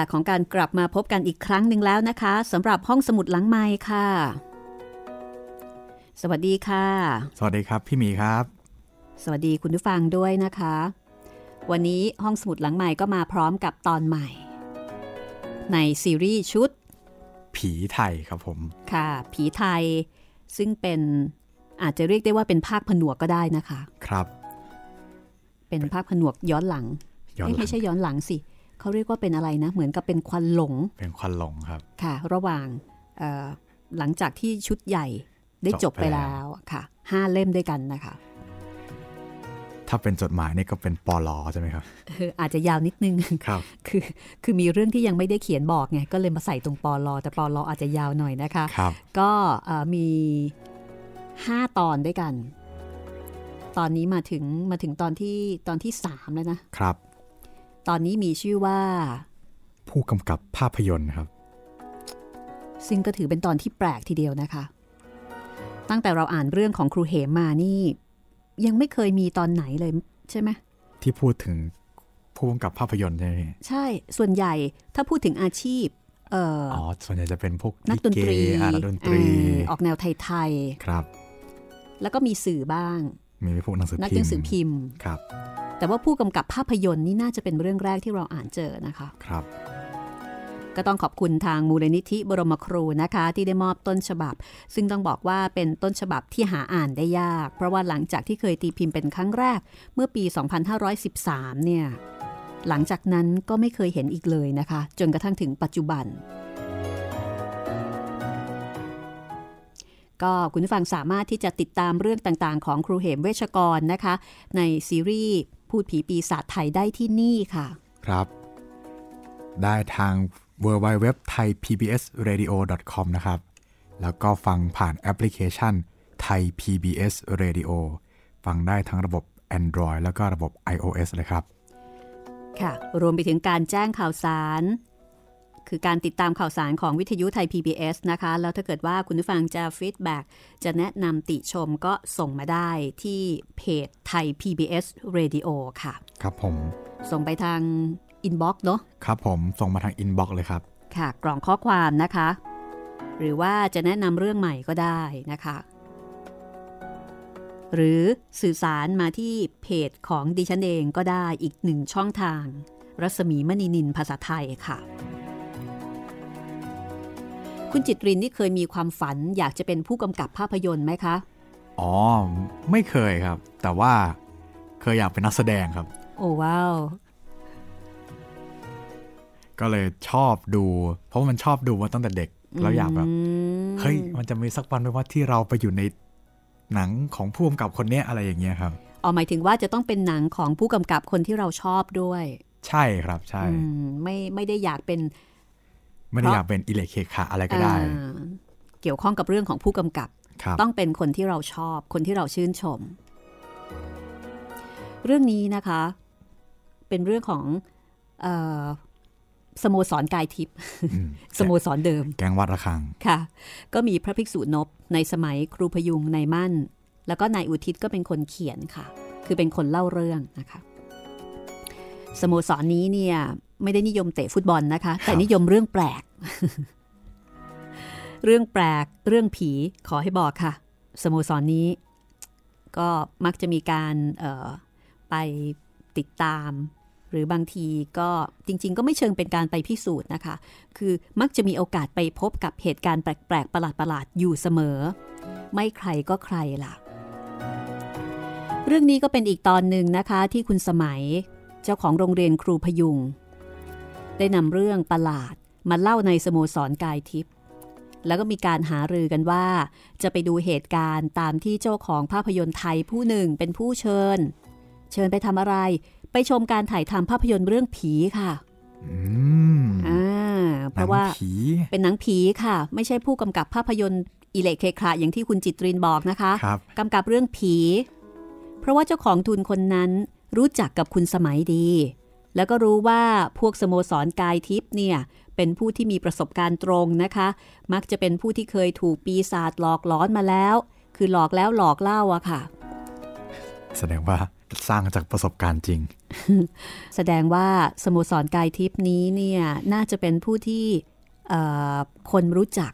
ลาของการกลับมาพบกันอีกครั้งหนึ่งแล้วนะคะสำหรับห้องสมุดหลังไม้ค่ะ สวัสดีค่ะ สวัสดีครับพี่หมีครับ สวัสดีคุณผู้ฟังด้วยนะคะ วันนี้ห้องสมุดหลังใหม่ก็มาพร้อมกับตอนใหม่ ในซีรีส์ชุด ผีไทยครับผมค่ะ ผีไทยซึ่งเป็นอาจจะเรียกได้ว่าเป็นภาคผนวกก็ได้นะคะ ครับ เป็นภาคผนวกย้อนหลังย้อนหเอ้ยลังไม่ใช่ย้อนหลังสิ เขาเรียกว่าเป็นอะไรนะ เหมือนกับเป็นควันหลง เป็นควันหลงครับค่ะ ระหว่างเอ่อหลังจากที่ชุดใหญ่ได้จจบบไปไปแล้แล้ววค่ะห้าเล่มด้วยกันนะคะ ถ้าเป็นจดหมายนี่ก็เป็นปลอใช่ไหมครับเอออาจจะยาวนิดนึงครับคือคือมีเรื่องที่ยังไม่ได้เขียนบอกไงก็เลยมาใส่ตรงปอลอแต่ปอลออาจจะยาวหน่อยนะคะครับก็เอ่อมี5ตอนด้วยกัน ตอนนี้มาถึงมาถึงตอนที่ตอนที่3แล้วนะครับ ตอนนี้มีชื่อว่า ผู้กำกับภาพยนตร์ครับ ซึ่งก็ถือเป็นตอนที่แปลกทีเดียวนะคะ ตั้งแต่เราอ่านเรื่องของครูเหมมานี่ ยังไม่เคยมีตอนไหนเลยใช่ไหมที่พูดถึงผู้กำกับภาพยนตร์ใช่ไหมพี่ใช่ส่วนใหญ่ถ้าพูดถึงอาชีพเอ่อออ๋อส่วนใหญ่จะเป็นพวกนักดนตรีลิเอ่านักดนตรีเอ่อออกแนวไทยครับๆแล้วก็มีสื่อบ้าง มีพวกหนังสือนักพิหนัมงสือพ์พิมพ์ครับ แต่ว่าผู้กำกับภาพยนตร์นี่น่าจะเป็นเรื่องแรกที่เราอ่านเจอนะคะครับ ก็ต้องขอบคุณทางมูลนิธิบรมครูนะคะ ที่ได้มอบต้นฉบับ ซึ่งต้องบอกว่าเป็นต้นฉบับที่หาอ่านได้ยาก เพราะว่าหลังจากที่เคยตีพิมพ์เป็นครั้งแรก เมื่อปี 2513 เนี่ยหลังจากนั้นก็ไม่เคยเห็นอีกเลยนะคะ จนกระทั่งถึงปัจจุบัน ก็คุณผู้ฟังสามารถที่จะติดตามเรื่องต่างๆ ของครูเหมเวชกรนะคะ ในซีรีส์พูดผีปีศาจไทยได้ที่นี่ค่ะ ครับ ได้ทาง w w w t h a i PBS Radio com นะครับ แล้วก็ฟังผ่านแอปพลิเคชันไทย PBS Radio ฟังได้ทั้งระบบ Android แล้วก็ระบบ iOS เลยครับ ค่ะ รวมไปถึงการแจ้งข่าวสาร คือการติดตามข่าวสารของวิทยุไทย PBS นะคะ แล้วถ้าเกิดว่าคุณผู้ฟังจะ feedback จะแนะนำติชมก็ส่งมาได้ที่เพจไทย PBS Radio ค่ะ ครับผม ส่งไปทาง inbox เนาะครับผมส่งมาทาง inbox เลยครับ ค่ะ กล่องข้อความนะคะ หรือว่าจะแนะนำเรื่องใหม่ก็ได้นะคะ หรือสื่อสารมาที่เพจของดิฉันเองก็ได้อีกหนึ่งช่องทาง รัศมีมณีนินภาษาไทยค่ะ คุณจิตรินนี่เคยมีความฝันอยากจะเป็นผู้กำกับภาพยนตร์ไหมคะ อ๋อ ไม่เคยครับ แต่ว่าเคยอยากเป็นนักแสดงครับ โอ้ว้าว ก็เลยชอบดู เพราะว่ามันชอบดูมาตั้งแต่เด็กแล้วอยากแบบมเฮ้ยมันจะมีสักวันไหมว่าที่เราไปอยู่ในหนังของผู้กำกับคนเนี้ยอะไรอย่างเงี้ยครับอ๋อหมายถึงว่าจะต้องเป็นหนังของผู้กำกับคนที่เราชอบด้วย ใช่ครับใช่อืมไม่ไม่ได้อยากเป็น ไม่ได้อยากเป็นอิเล็กเคขาอะไรก็ได้อ่าเกี่ยวข้องกับเรื่องของผู้กำกับครับ ต้องเป็นคนที่เราชอบ คนที่เราชื่นชม เรื่องนี้นะคะ เป็นเรื่องของเออสโมสรกายทิพย์อืมสโมสรเดิม แกงวัดระฆังค่ะ ก็มีพระภิกษุนบในสมัยครูพยุงในายมั่น แล้วก็นายอุทิศก็เป็นคนเขียนค่ะ คือเป็นคนเล่าเรื่องนะคะ สโมสรนี้เนี่ย ไม่ได้นิยมเตะฟุตบอลนะคะ แต่นิยมเรื่องแปลก เรื่องแปลก เรื่องผีขอให้บอกค่ะ สโมสรนี้ ก็มักจะมีการเอ่อไปติดตาม หรือบางทีก็จริง ๆ ก็ไม่เชิงเป็นการไปพิสูจน์นะคะ คือมักจะมีโอกาสไปพบกับเหตุการณ์แปลกๆประหลาดๆอยู่เสมอ ไม่ใครก็ใครล่ะ เรื่องนี้ก็เป็นอีกตอนหนึ่งนะคะ ที่คุณสมัยเจ้าของโรงเรียนครูพยุง ได้นำเรื่องประหลาดมาเล่าในสโมสรกายทิพย์แล้วก็มีการหารือกันว่า จะไปดูเหตุการณ์ตามที่เจ้าของภาพยนตร์ไทยผู้หนึ่งเป็นผู้เชิญ เชิญไปทำอะไร ไปชมการถ่ายทำภาพยนตร์เรื่องผีค่ะอืมอ่าเพหนัราะงว่าผีเป็นหนังผีค่ะ ไม่ใช่ผู้กำกับภาพยนตร์อิเล็กเคคราอย่างที่คุณจิตรินบอกนะคะครับกำกับเรื่องผี เพราะว่าเจ้าของทุนคนนั้นรู้จักกับคุณสมัยดี แล้วก็รู้ว่าพวกสโมสรกายทิพย์เนี่ยเป็นผู้ที่มีประสบการณ์ตรงนะคะ มักจะเป็นผู้ที่เคยถูกปีศาจหลอกหลอนมาแล้ว คือหลอกแล้วหลอกเล่าอะค่ะ แสดงว่าสร้างจากประสบการณ์จริง แสดงว่าสโมสรกายทิพย์นี้เนี่ยน่าจะเป็นผู้ที่เอ่อคนรู้จัก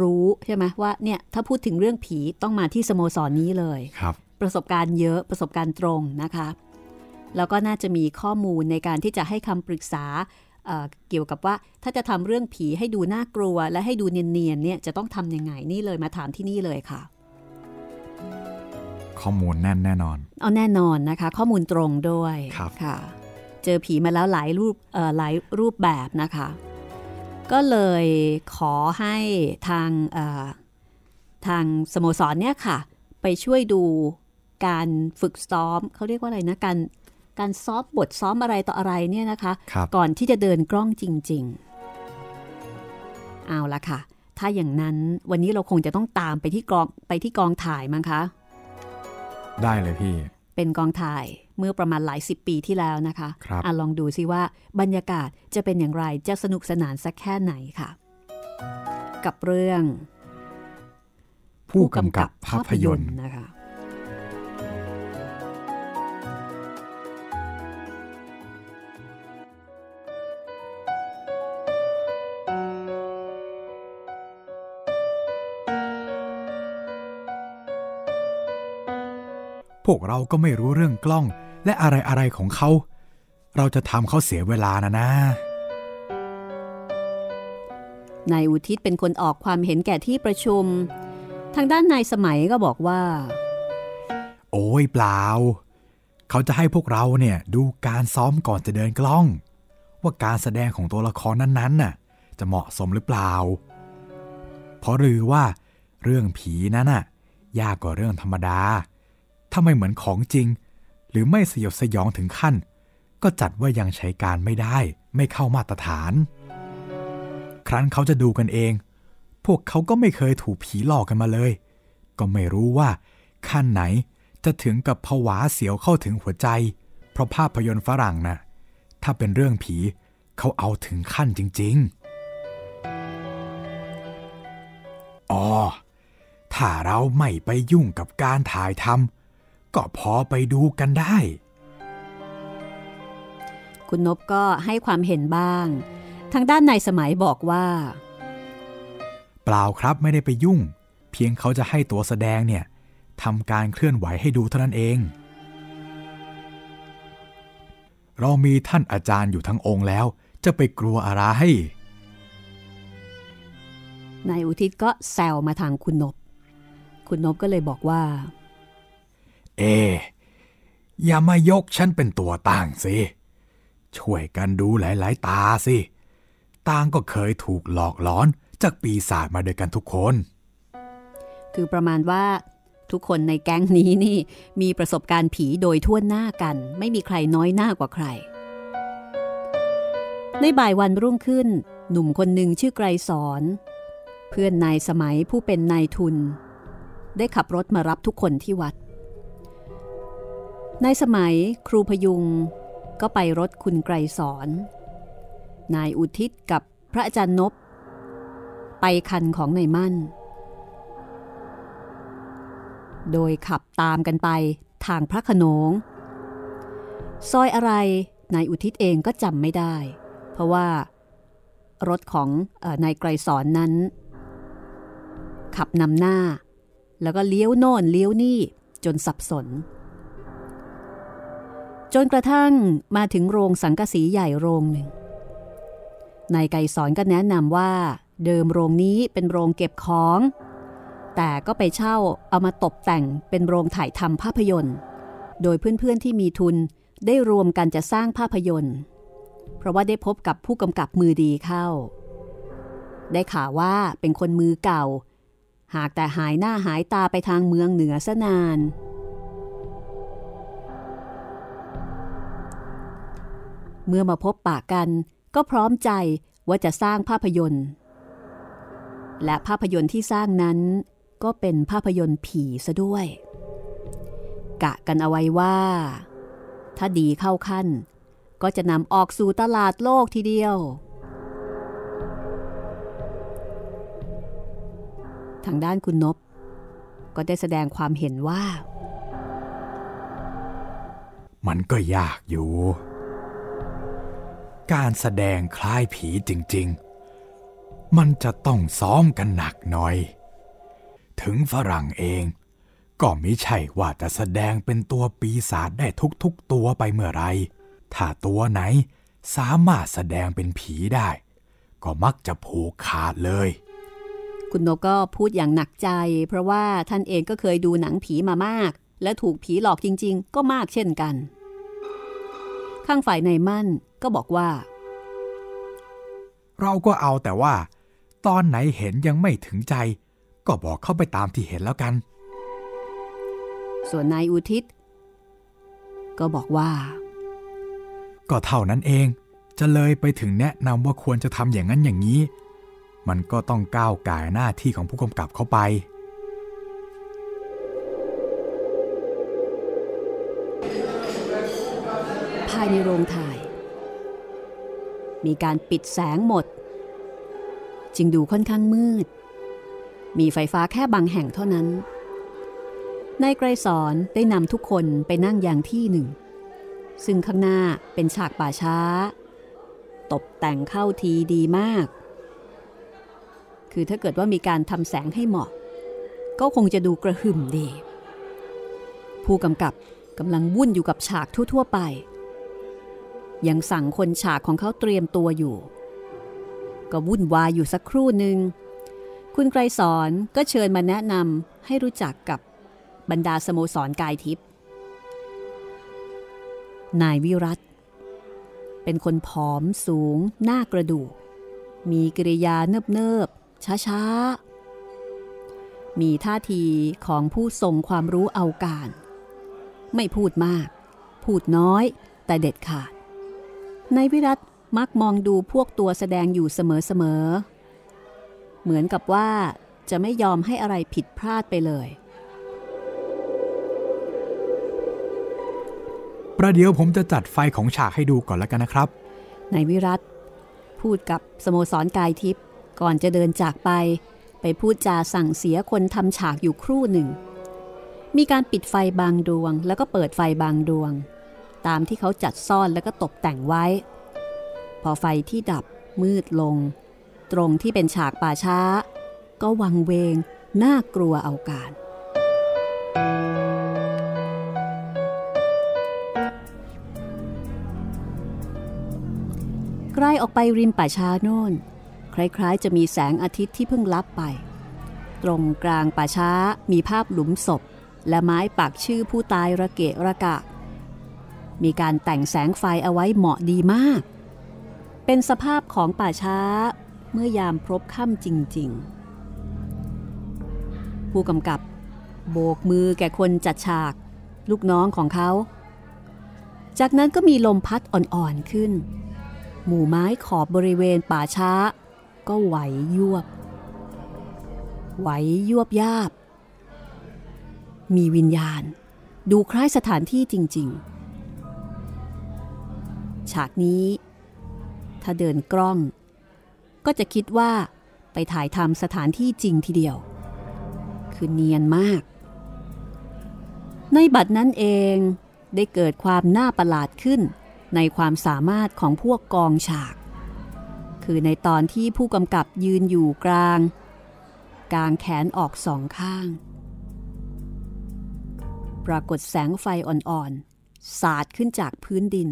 รู้ใช่ไหมว่าเนี่ยถ้าพูดถึงเรื่องผีต้องมาที่สโมสรนี้เลยครับ ประสบการณ์เยอะประสบการณ์ตรงนะคะ แล้วก็น่าจะมีข้อมูลในการที่จะให้คำปรึกษาเอ่อเกี่ยวกับว่าถ้าจะทำเรื่องผีให้ดูน่ากลัว และให้ดูเนียนๆเนี่ยจะต้องทำยังไงนี่เลยมาถามที่นี่เลยค่ะ ข้อมูลแน่นแน่นอน เอาแน่นอนนะคะ ข้อมูลตรงด้วยครับค่ะ เจอผีมาแล้วหลายรูปเอ่อหลายรูปแบบนะคะ ก็เลยขอให้ทางเอ่อทางสโมสรเนี่ยค่ะ ไปช่วยดูการฝึกซ้อมเขาเรียกว่าอะไรนะการ การซ้อมบทซ้อมอะไรต่ออะไรเนี่ยนะคะครับก่อนที่จะเดินกล้องจริง ๆ เอาละค่ะ ถ้าอย่างนั้นวันนี้เราคงจะต้องตามไปที่กองไปที่กองถ่ายมั้งคะ ได้เลยพี่ เป็นกองถ่ายเมื่อประมาณหลายสิบปีที่แล้วนะคะครับอะลองดูซิว่าบรรยากาศจะเป็นอย่างไรจะสนุกสนานสักแค่ไหนค่ะ กับเรื่อง ผู้กำกับภาพยนตร์นะคะ พวกเราก็ไม่รู้เรื่องกล้องและอะไรอะไรๆของเขา เราจะทำเขาเสียเวลานะนะ นายอุทิศเป็นคนออกความเห็นแก่ที่ประชุม ทางด้านนายสมัยก็บอกว่า โอ้ยเปล่า เขาจะให้พวกเราเนี่ยดูการซ้อมก่อนจะเดินกล้อง ว่าการแสดงของตัวละครนั้นๆน่ะจะเหมาะสมหรือเปล่า เพราะหรือว่า เรื่องผีนั้นน่ะยากกว่าเรื่องธรรมดา ถ้าไม่เหมือนของจริง หรือไม่สยดสยองถึงขั้น ก็จัดว่ายังใช้การไม่ได้ ไม่เข้ามาตรฐาน ครั้นเขาจะดูกันเอง พวกเขาก็ไม่เคยถูกผีหลอกกันมาเลย ก็ไม่รู้ว่า ขั้นไหนจะถึงกับผวาเสียวเข้าถึงหัวใจ เพราะภาพยนตร์ฝรั่งนะ่ะถ้าเป็นเรื่องผีเขาเอาถึงขั้นจริง ๆ อ๋อ ถ้าเราไม่ไปยุ่งกับการถ่ายทำ ก็พอไปดูกันได้ คุณนบก็ให้ความเห็นบ้าง ทางด้านนายสมัยบอกว่า เปล่าครับไม่ได้ไปยุ่ง เพียงเขาจะให้ตัวแสดงเนี่ยทำการเคลื่อนไหวให้ดูเท่านั้นเอง เรามีท่านอาจารย์อยู่ทั้งองค์แล้ว จะไปกลัวอะไรนายอุทิศก็แซวมาทางคุณนบ คุณนบก็เลยบอกว่า เอ อย่ามายกฉันเป็นตัวต่างสิ ช่วยกันดูหลาย ๆ ตาสิต่างก็เคยถูกหลอกหลอนจากปีศาจมาด้วยกันทุกคน คือประมาณว่าทุกคนในแก๊งนี้นี่มีประสบการณ์ผีโดยทั่วหน้ากัน ไม่มีใครน้อยหน้ากว่าใคร ในบ่ายวันรุ่งขึ้น หนุ่มคนหนึ่งชื่อไกรสอน เพื่อนนายสมัยผู้เป็นนายทุน ได้ขับรถมารับทุกคนที่วัด ในสมัยครูพยุงก็ไปรถคุณไกรสอน นายอุทิศกับพระอาจารย์นบ ไปคันของนายมั่น โดยขับตามกันไปทางพระขนง ซอยอะไรนายอุทิศเองก็จำไม่ได้ เพราะว่ารถของออนายไกรสอนนั้น ขับนำหน้า แล้วก็เลี้ยวโน่นเลี้ยวนี่จนสับสน จนกระทั่งมาถึงโรงสังกสีใหญ่โรงหนึ่งนายไกรสอนก็แนะนำว่า เดิมโรงนี้เป็นโรงเก็บของ แต่ก็ไปเช่าเอามาตกแต่งเป็นโรงถ่ายทำภาพยนตร์ โดยเพื่อนๆที่มีทุนได้รวมกันจะสร้างภาพยนตร์ เพราะว่าได้พบกับผู้กำกับมือดีเข้า ได้ข่าวว่าเป็นคนมือเก่า หากแต่หายหน้าหายตาไปทางเมืองเหนือซะนาน เมื่อมาพบปากกันก็พร้อมใจว่าจะสร้างภาพยนตร์ และภาพยนตร์ที่สร้างนั้น ก็เป็นภาพยนตร์ผีซะด้วย กะกันเอาไว้ว่า ถ้าดีเข้าขั้น ก็จะนำออกสู่ตลาดโลกทีเดียว ทางด้านคุณนบก็ได้แสดงความเห็นว่า มันก็ยากอยู่ การแสดงคล้ายผีจริง ๆ มันจะต้องซ้อมกันหนักหน่อย ถึงฝรั่งเองก็ไม่ใช่ว่าจะแสดงเป็นตัวปีศาจได้ทุกๆตัวไปเมื่อไร ถ้าตัวไหนสามารถแสดงเป็นผีได้ ก็มักจะผูกขาดเลย คุณนกก็พูดอย่างหนักใจ เพราะว่าท่านเองก็เคยดูหนังผีมามาก และถูกผีหลอกจริง ๆ ก็มากเช่นกัน ข้างฝ่ายในายมั่น ก็บอกว่า เราก็เอาแต่ว่า ตอนไหนเห็นยังไม่ถึงใจ ก็บอกเข้าไปตามที่เห็นแล้วกัน ส่วนนายอุทิศ ก็บอกว่า ก็เท่านั้นเอง จะเลยไปถึงแนะนำว่าควรจะทำอย่างนั้นอย่างนี้ มันก็ต้องก้าวก่ายหน้าที่ของผู้กำกับเข้าไปภายในโรงถ่าย มีการปิดแสงหมด จึงดูค่อนข้างมืด มีไฟฟ้าแค่บางแห่งเท่านั้นนายไกรสอนได้นำทุกคนไปนั่งอย่างที่หนึ่ง ซึ่งข้างหน้าเป็นฉากป่าช้าตกแต่งเข้าทีดีมาก คือถ้าเกิดว่ามีการทำแสงให้เหมาะ ก็คงจะดูกระหึ่มดี ผู้กำกับกำลังวุ่นอยู่กับฉากทั่ว ๆ ไป ยังสั่งคนฉากของเขาเตรียมตัวอยู่ ก็วุ่นวายอยู่สักครู่หนึ่ง คุณไกรสอนก็เชิญมาแนะนำให้รู้จักกับบรรดาสโมสรกายทิพย์นายวิรัตเป็นคนผอมสูง หน้ากระดูก มีกิริยาเนิบๆช้าๆมีท่าทีของผู้ทรงความรู้เอาการ ไม่พูดมาก พูดน้อยแต่เด็ดขาด นายวิรัตมักมองดูพวกตัวแสดงอยู่เสมอๆ เหมือนกับว่าจะไม่ยอมให้อะไรผิดพลาดไปเลย ประเดี๋ยวผมจะจัดไฟของฉากให้ดูก่อนแล้วกันนะครับ นายวิรัตพูดกับสโมสรกายทิพย์ก่อนจะเดินจากไป ไปไปพูดจาสั่งเสียคนทำฉากอยู่ครู่หนึ่ง มีการปิดไฟบางดวงแล้วก็เปิดไฟบางดวง ตามที่เขาจัดซ่อนแล้วก็ตกแต่งไว้ พอไฟที่ดับมืดลง ตรงที่เป็นฉากป่าช้า ก็วังเวง น่ากลัวเอาการใกล้ออกไปริมป่าช้าโน่น คล้ายๆ จะมีแสงอาทิตย์ที่เพิ่งลับไป ตรงกลางป่าช้ามีภาพหลุมศพ และไม้ปักชื่อผู้ตายระเกะระกะ มีการแต่งแสงไฟเอาไว้เหมาะดีมาก เป็นสภาพของป่าช้าเมื่อยามพบค่ำจริง ๆ ผู้กำกับโบกมือแก่คนจัดฉาก ลูกน้องของเขา จากนั้นก็มีลมพัดอ่อน ๆ ขึ้น หมู่ไม้ขอบบริเวณป่าช้า ก็ไหวยวบ ไหวยวบยาบ มีวิญญาณ ดูคล้ายสถานที่จริง ๆ ฉากนี้ ถ้าเดินกล้อง ก็จะคิดว่าไปถ่ายทำสถานที่จริงทีเดียว คือเนียนมาก ในบัดนั้นเองได้เกิดความน่าประหลาดขึ้นในความสามารถของพวกกองฉาก คือในตอนที่ผู้กำกับยืนอยู่กลางกางแขนออกสองข้าง ปรากฏแสงไฟอ่อนๆ สาดขึ้นจากพื้นดิน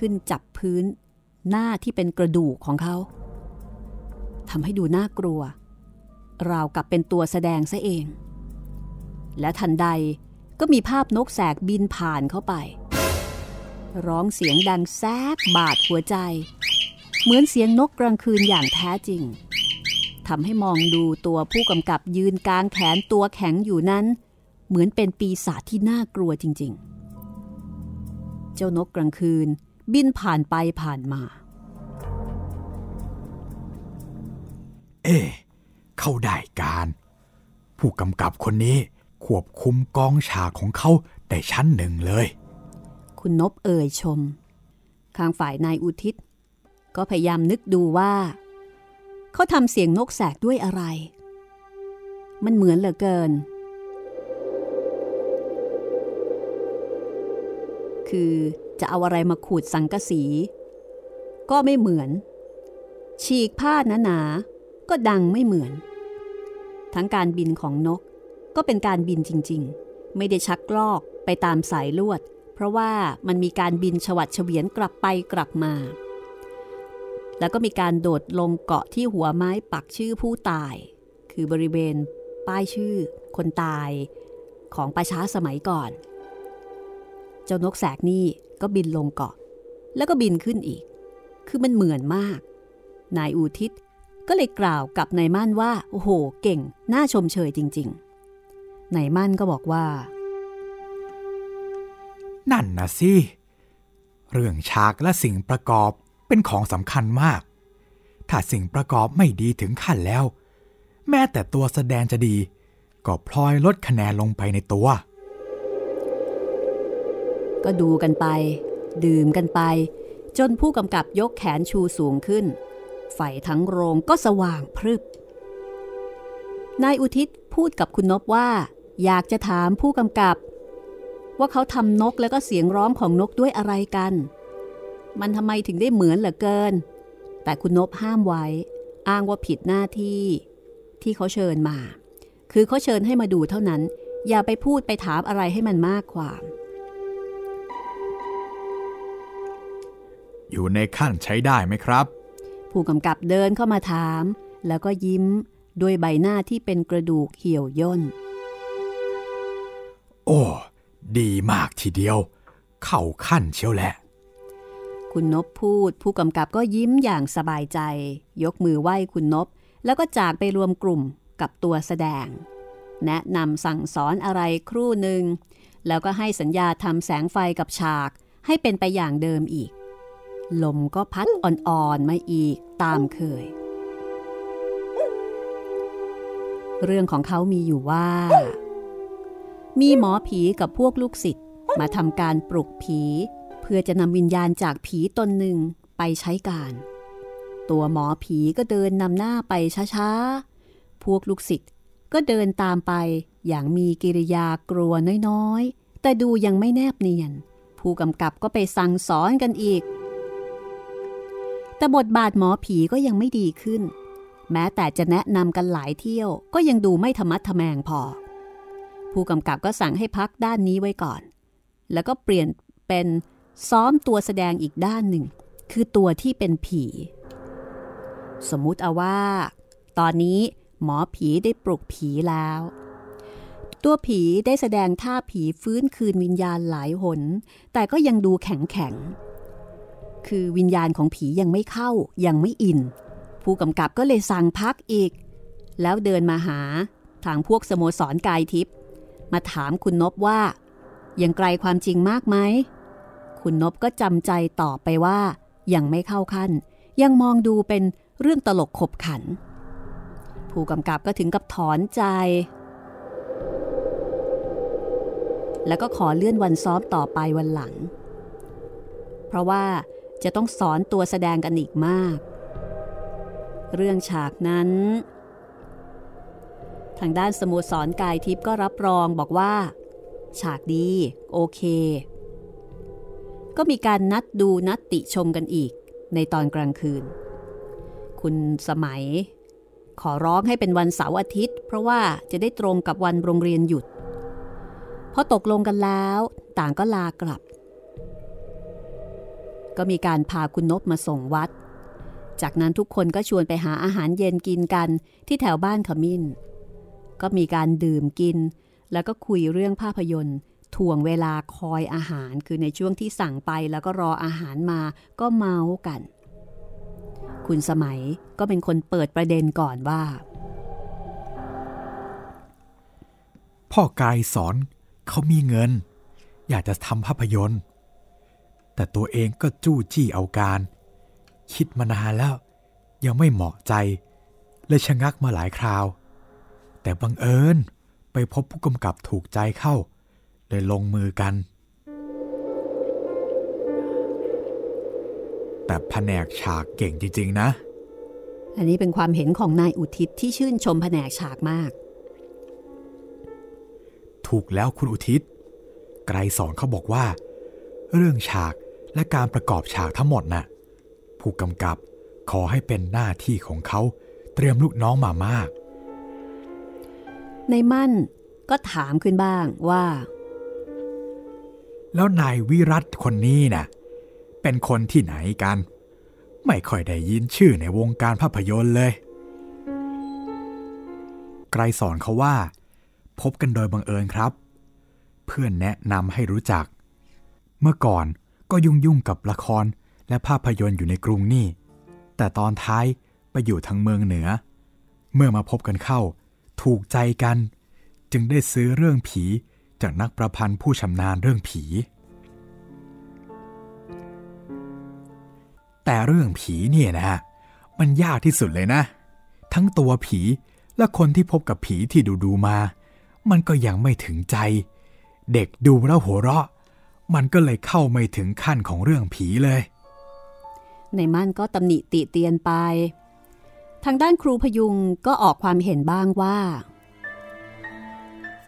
ขึ้นจับพื้น หน้าที่เป็นกระดูกของเขาทำให้ดูน่ากลัว ราวกับเป็นตัวแสดงซะเอง และทันใดก็มีภาพนกแสกบินผ่านเข้าไป ร้องเสียงดังแซกบาดหัวใจ เหมือนเสียงนกกลางคืนอย่างแท้จริงทำให้มองดูตัวผู้กำกับยืนกลางแขนตัวแข็งอยู่นั้น เหมือนเป็นปีศาจที่น่ากลัวจริง ๆ เจ้านกกลางคืน บินผ่านไปผ่านมา เอ๊ะเข้าได้การ ผู้กำกับคนนี้ควบคุมกองฉากของเขาได้ชั้นหนึ่งเลย คุณนบเอ่ยชม ข้างฝ่ายนายอุทิศ ก็พยายามนึกดูว่า เขาทำเสียงนกแสกด้วยอะไร มันเหมือนเหลือเกิน คือ จะเอาอะไรมาขูดสังกะสี ก็ไม่เหมือน ฉีกผ้าหนาๆก็ดังไม่เหมือน ทั้งการบินของนกก็เป็นการบินจริงๆ ไม่ได้ชักลอกไปตามสายลวด เพราะว่ามันมีการบินฉวัดเฉวียนกลับไปกลับมา แล้วก็มีการโดดลงเกาะที่หัวไม้ปักชื่อผู้ตาย คือบริเวณป้ายชื่อ คนตายของประช้าสมัยก่อน เจ้านกแสกนี่ ก็บินลงเกาะ แล้วก็บินขึ้นอีก คือมันเหมือนมาก นายอูทิศก็เลยกล่าวกับนายมั่นว่า โอ้โห เก่ง น่าชมเชยจริง ๆ นายมั่นก็บอกว่า นั่นนะสิ เรื่องฉากและสิ่งประกอบเป็นของสำคัญมาก ถ้าสิ่งประกอบไม่ดีถึงขั้นแล้ว แม้แต่ตัวแสดงจะดี ก็พลอยลดคะแนนลงไปในตัว ก็ดูกันไป ดื่มกันไป จนผู้กำกับยกแขนชูสูงขึ้น ไฟทั้งโรงก็สว่างพรึบ นายอุทิศพูดกับคุณนบว่า อยากจะถามผู้กำกับ ว่าเขาทำนกแล้วก็เสียงร้องของนกด้วยอะไรกัน มันทำไมถึงได้เหมือนเหลือเกิน แต่คุณนบห้ามไว้ อ้างว่าผิดหน้าที่ที่เขาเชิญมา คือเขาเชิญให้มาดูเท่านั้น อย่าไปพูดไปถามอะไรให้มันมากความ อยู่ในขั้นใช้ได้ไหมครับ ผู้กำกับเดินเข้ามาถาม แล้วก็ยิ้มด้วยใบหน้าที่เป็นกระดูกเหี่ยวย่น โอ้ ดีมากทีเดียว เข้าขั้นเชียวแหละ คุณนบพูด ผู้กำกับก็ยิ้มอย่างสบายใจ ยกมือไหว้คุณนบ แล้วก็จากไปรวมกลุ่มกับตัวแสดง แนะนำสั่งสอนอะไรครู่หนึ่ง แล้วก็ให้สัญญาทำแสงไฟกับฉาก ให้เป็นไปอย่างเดิมอีก ลมก็พัดอ่อนๆมาอีกตามเคย เรื่องของเขามีอยู่ว่า มีหมอผีกับพวกลูกศิษย์มาทำการปลุกผี เพื่อจะนำวิญญาณจากผีตนหนึ่งไปใช้การ ตัวหมอผีก็เดินนำหน้าไปช้าๆ พวกลูกศิษย์ก็เดินตามไปอย่างมีกิริยากลัวน้อยๆ แต่ดูยังไม่แนบเนียน ผู้กำกับก็ไปสั่งสอนกันอีก แต่บทบาทหมอผีก็ยังไม่ดีขึ้น แม้แต่จะแนะนำกันหลายเที่ยวก็ยังดูไม่ธรรมัดทแมงพอ ผู้กำกับก็สั่งให้พักด้านนี้ไว้ก่อน แล้วก็เปลี่ยนเป็นซ้อมตัวแสดงอีกด้านหนึ่ง คือตัวที่เป็นผี สมมุติเอาว่า ตอนนี้หมอผีได้ปลุกผีแล้ว ตัวผีได้แสดงท่าผีฟื้นคืนวิญญาณหลายหน แต่ก็ยังดูแข็งแข็ง คือวิญญาณของผียังไม่เข้ายังไม่อิน ผู้กำกับก็เลยสั่งพักอีก แล้วเดินมาหาทางพวกสโมสรกายทิพย์มาถามคุณนบว่า ยังไกลความจริงมากไหม คุณนบก็จำใจตอบไปว่า ยังไม่เข้าขั้น ยังมองดูเป็นเรื่องตลกขบขัน ผู้กำกับก็ถึงกับถอนใจ แล้วก็ขอเลื่อนวันซ้อมต่อไปวันหลัง เพราะว่า จะต้องสอนตัวแสดงกันอีกมาก เรื่องฉากนั้น ทางด้านสโมสรกายทิพย์ก็รับรองบอกว่า ฉากดี โอเค ก็มีการนัดดูนัดติชมกันอีกในตอนกลางคืน คุณสมัย ขอร้องให้เป็นวันเสาร์อาทิตย์ เพราะว่าจะได้ตรงกับวันโรงเรียนหยุดพอตกลงกันแล้ว ต่างก็ลากลับ ก็มีการพาคุณนบมาส่งวัด จากนั้นทุกคนก็ชวนไปหาอาหารเย็นกินกันที่แถวบ้านขมิ้น ก็มีการดื่มกิน แล้วก็คุยเรื่องภาพยนตร์ถ่วงเวลาคอยอาหาร คือในช่วงที่สั่งไปแล้วก็รออาหารมาก็เมาส์กัน คุณสมัยก็เป็นคนเปิดประเด็นก่อนว่า พ่อกายสอนเขามีเงิน อยากจะทำภาพยนตร์ แต่ตัวเองก็จู้จี้เอาการ คิดมานานแล้ว ยังไม่เหมาะใจเลยชะงักมาหลายคราว แต่บังเอิญไปพบผู้กำกับถูกใจเข้า เลยลงมือกัน แต่แผนกฉากเก่งจริง ๆ นะ อันนี้เป็นความเห็นของนายอุทิศที่ชื่นชมแผนกฉากมาก ถูกแล้วคุณอุทิศ ไกรสอนเขาบอกว่า เรื่องฉาก และการประกอบฉากทั้งหมดน่ะผู้กำกับขอให้เป็นหน้าที่ของเขาเตรียมลูกน้องมามาก ในมั่นก็ถามขึ้นบ้างว่า แล้วนายวิรัตคนนี้น่ะเป็นคนที่ไหนกัน ไม่ค่อยได้ยินชื่อในวงการภาพยนตร์เลย ไกรสอนเขาว่า พบกันโดยบังเอิญครับ เพื่อนแนะนำให้รู้จัก เมื่อก่อน ก็ยุ่งยุ่งกับละครและภาพยนตร์อยู่ในกรุงนี่ แต่ตอนท้ายไปอยู่ทางเมืองเหนือ เมื่อมาพบกันเข้า ถูกใจกัน จึงได้ซื้อเรื่องผีจากนักประพันธ์ผู้ชำนาญเรื่องผี แต่เรื่องผีเนี่ยนะ มันยากที่สุดเลยนะ ทั้งตัวผีและคนที่พบกับผีที่ดูดูมา มันก็ยังไม่ถึงใจ เด็กดูแล้วหัวเราะ มันก็เลยเข้าไม่ถึงขั้นของเรื่องผีเลย ในมั่นก็ตำหนิติเตียนไป ทางด้านครูพยุงก็ออกความเห็นบ้างว่า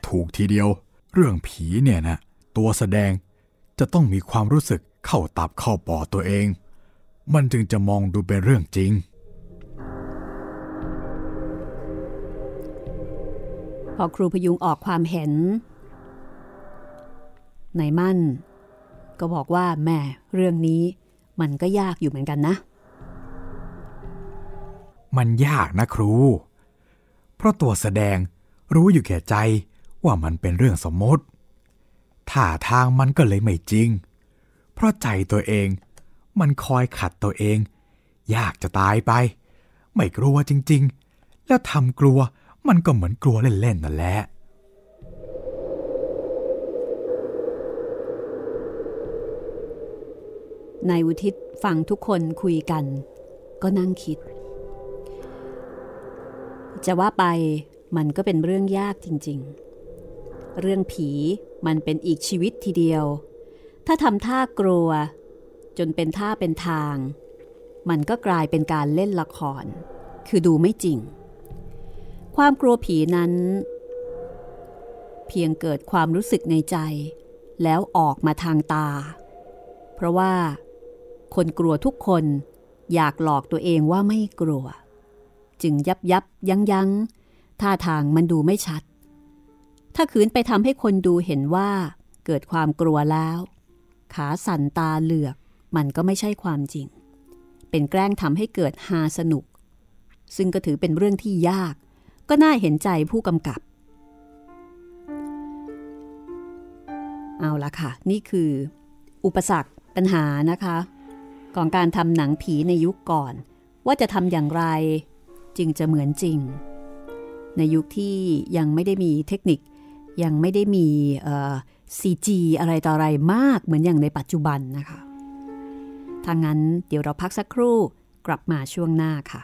ถูกทีเดียว เรื่องผีเนี่ยนะ ตัวแสดงจะต้องมีความรู้สึกเข้าตับเข้าปอดตัวเอง มันจึงจะมองดูเป็นเรื่องจริง พอครูพยุงออกความเห็นในมั่น ก็บอกว่าแม่เรื่องนี้มันก็ยากอยู่เหมือนกันนะ มันยากนะครู เพราะตัวแสดงรู้อยู่แก่ใจว่ามันเป็นเรื่องสมมติท่าทางมันก็เลยไม่จริง เพราะใจตัวเองมันคอยขัดตัวเอง ยากจะตายไป ไม่กลัวจริง ๆ แล้วทำกลัวมันก็เหมือนกลัวเล่นๆนั่นแหละ นายอุทิศฟังทุกคนคุยกัน ก็นั่งคิด จะว่าไปมันก็เป็นเรื่องยากจริง ๆ เรื่องผีมันเป็นอีกชีวิตทีเดียว ถ้าทำท่ากลัว จนเป็นท่าเป็นทาง มันก็กลายเป็นการเล่นละคร คือดูไม่จริง ความกลัวผีนั้น เพียงเกิดความรู้สึกในใจ แล้วออกมาทางตา เพราะว่า คนกลัวทุกคน อยากหลอกตัวเองว่าไม่กลัว จึงยับยับยั้งยั้งท่าทางมันดูไม่ชัด ถ้าขืนไปทำให้คนดูเห็นว่า เกิดความกลัวแล้ว ขาสั่นตาเหลือก มันก็ไม่ใช่ความจริง เป็นแกล้งทำให้เกิดฮาสนุก ซึ่งก็ถือเป็นเรื่องที่ยาก ก็น่าเห็นใจผู้กำกับ เอาละค่ะ นี่คือ อุปสรรคปัญหานะคะ ของการทำหนังผีในยุคก่อน ว่าจะทำอย่างไรจึงจะเหมือนจริง ในยุคที่ยังไม่ได้มีเทคนิค ยังไม่ได้มีซีจีอะไรต่ออะไรมากเหมือนอย่างในปัจจุบันนะคะทางนั้นเดี๋ยวเราพักสักครู่กลับมาช่วงหน้าค่ะ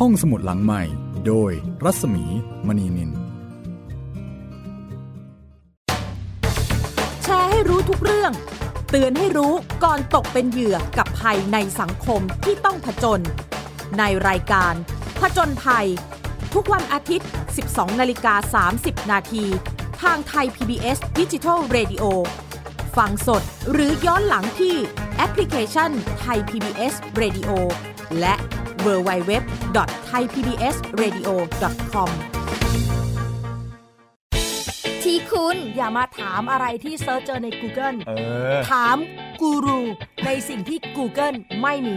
ห้องสมุดหลังใหม่ โดยรัศมีมณีนิน แชร์ให้รู้ทุกเรื่อง เตือนให้รู้ก่อนตกเป็นเหยื่อกับภัยในสังคมที่ต้องผจญในรายการ ผจญภัย ทุกวันอาทิตย์ 12 นาฬิกา 30 นาที ทางไทย PBS d i g i ดิ Radio ฟังสดหรือย้อนหลังที่แอปพลิเคชันไทย PBS Radio และ www.thaipbsradio.com ที่คุณอย่ามาถามอะไรที่ search เจอใน Google เออ ถามกูรูในสิ่งที่ Google ไม่มี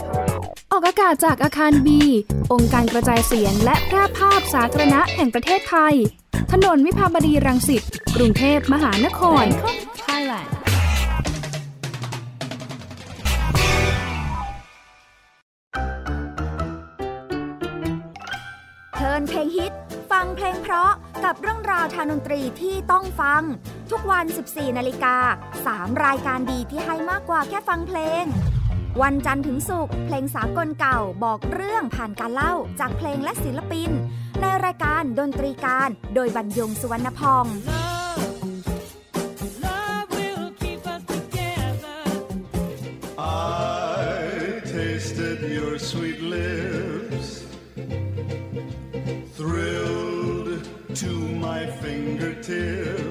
ออกอากาศจากอาคารบี องค์การกระจายเสียงและแพร่ภาพสาธารณะแห่งประเทศไทย ถนนวิภาวดีรังสิต กรุงเทพมหานคร Thailand เพลินเพลงฮิต ฟังเพลงเพราะกับเรื่องราวทางดนตรีที่ต้องฟัง ทุกวัน 14 นาฬิกา 3 รายการดีที่ให้มากกว่าแค่ฟังเพลง วันจันทร์ถึงศุกร์เพลงสากลเก่าบอกเรื่องผ่านการเล่าจากเพลงและศิลปิน ในรายการดนตรีการ โดยบรรยงสุวรรณพอง I tasted your sweet lips, thrilled to my fingertips.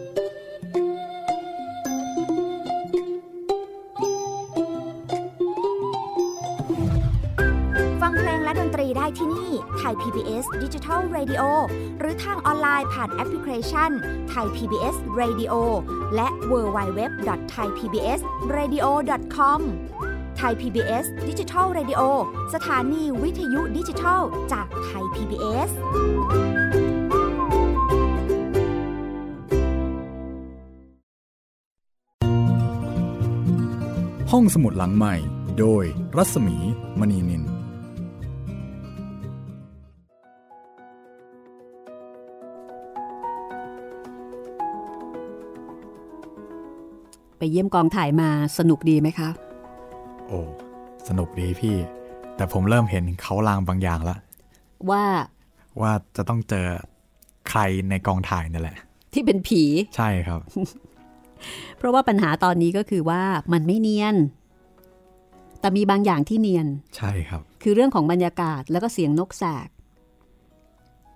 ได้ที่นี่ไทย PBS Digital Radio หรือทางออนไลน์ผ่านแอปพลิเคชันไทย PBS Radio และ w w w t h a i p b s r a d i o c o m ไทย PBS ดิจิทัล Radio สถานีวิทยุดิจิทัลจากไทย PBS ห้องสมุดหลังใหม่ โดยรัศมีมณีนิน ไปเยี่ยมกองถ่ายมาสนุกดีไหมคะ โอ้ สนุกดีพี่ แต่ผมเริ่มเห็นเขาลางบางอย่างแล้วว่าว่าจะต้องเจอใครในกองถ่ายนั่นแหละ ที่เป็นผีใช่ครับ เพราะว่าปัญหาตอนนี้ก็คือว่ามันไม่เนียน แต่มีบางอย่างที่เนียน ใช่ครับ คือเรื่องของบรรยากาศแล้วก็เสียงนกแสก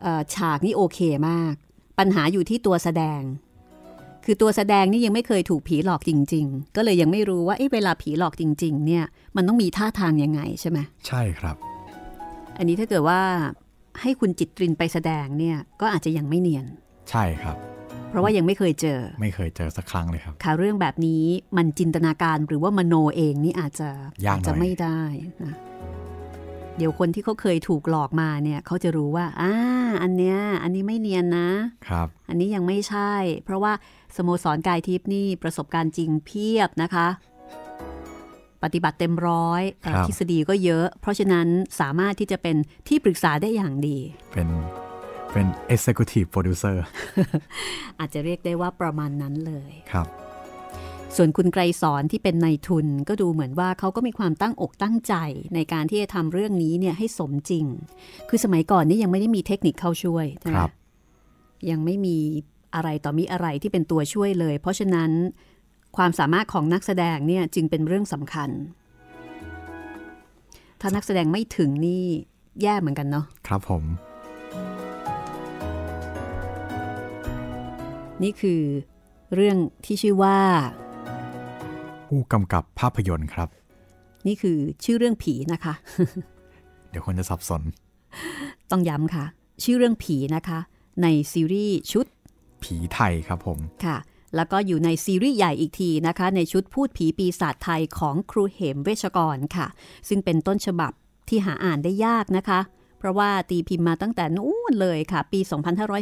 เอ่อฉากนี่โอเคมาก ปัญหาอยู่ที่ตัวแสดง คือตัวแสดงนี่ยังไม่เคยถูกผีหลอกจริง ๆ ก็เลยยังไม่รู้ว่าเอ๊ะเวลาผีหลอกจริง ๆ เนี่ย มันต้องมีท่าทางยังไงใช่ไหมใช่ครับ อันนี้ถ้าเกิดว่าให้คุณจิตรินไปแสดงเนี่ยก็อาจจะยังไม่เนียน ใช่ครับ เพราะว่ายังไม่เคยเจอ ไม่เคยเจอสักครั้งเลยครับค่ะเรื่องแบบนี้มันจินตนาการหรือว่ามโนเองนี่อาจจะยากหน่อยอาจจะไม่ได้นะ เดี๋ยวคนที่เขาเคยถูกหลอกมาเนี่ยเขาจะรู้ว่าอ่าอันเนี้ยอันนี้ไม่เนียนนะครับ อันนี้ยังไม่ใช่ เพราะว่าสโมสรกายทิพย์นี่ประสบการณ์จริงเพียบนะคะ ปฏิบัติเต็มร้อยเอ่อครับทฤษฎีก็เยอะ เพราะฉะนั้นสามารถที่จะเป็นที่ปรึกษาได้อย่างดี เป็นเป็น executive producer อาจจะเรียกได้ว่าประมาณนั้นเลยครับ ส่วนคุณไกรสอนที่เป็นนายทุนก็ดูเหมือนว่าเขาก็มีความตั้งอกตั้งใจในการที่จะทำเรื่องนี้เนี่ยให้สมจริง คือสมัยก่อนนี่ยังไม่ได้มีเทคนิคเข้าช่วยใช่ไหมครับ ยังไม่มีอะไรต่อมีอะไรที่เป็นตัวช่วยเลย เพราะฉะนั้นความสามารถของนักแสดงเนี่ยจึงเป็นเรื่องสำคัญ ถ้านักแสดงไม่ถึงนี่แย่เหมือนกันเนาะครับผม นี่คือเรื่องที่ชื่อว่า ผู้กำกับภาพยนตร์ครับ นี่คือชื่อเรื่องผีนะคะ เดี๋ยวคนจะสับสน ต้องย้ำค่ะ ชื่อเรื่องผีนะคะ ในซีรีส์ชุด ผีไทยครับผมค่ะ แล้วก็อยู่ในซีรีส์ใหญ่อีกทีนะคะ ในชุดพูดผีปีศาจไทยของครูเหมเวชกรค่ะ ซึ่งเป็นต้นฉบับที่หาอ่านได้ยากนะคะ เพราะว่าตีพิมพ์มาตั้งแต่นู้นเลยค่ะ ปี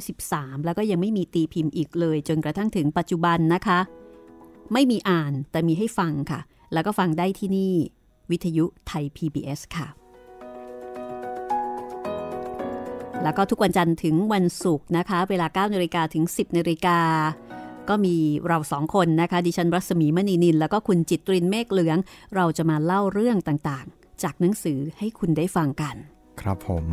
2513 แล้วก็ยังไม่มีตีพิมพ์อีกเลย จนกระทั่งถึงปัจจุบันนะคะ ไม่มีอ่านแต่มีให้ฟังค่ะ แล้วก็ฟังได้ที่นี่ วิทยุไทย PBS ค่ะ แล้วก็ทุกวันจันทร์ถึงวันศุกร์นะคะ เวลา9นาฬิกาถึง 10นาฬิกาก็มีเราสองคนนะคะ ดิฉันรัศมีมณีนิน แล้วก็คุณจิตรินเมฆเหลือง เราจะมาเล่าเรื่องต่างๆ จากหนังสือให้คุณได้ฟังกัน ครับผม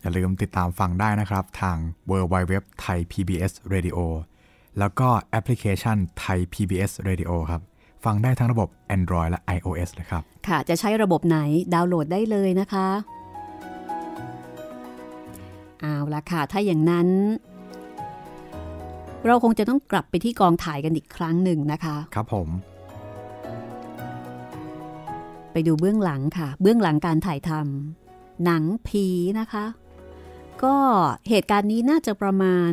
อย่าลืมติดตามฟังได้นะครับ ทาง w w w t h a i PBS Radio แล้วก็แอปพลิเคชันไทย PBS Radio ครับ ฟังได้ทั้งระบบ Android และ iOS เลยครับ ค่ะ จะใช้ระบบไหนดาวน์โหลดได้เลยนะคะ เอาละค่ะ ถ้าอย่างนั้น เราคงจะต้องกลับไปที่กองถ่ายกันอีกครั้งหนึ่งนะคะ ครับผม ไปดูเบื้องหลังค่ะ เบื้องหลังการถ่ายทำหนังผีนะคะ ก็เหตุการณ์นี้น่าจะประมาณ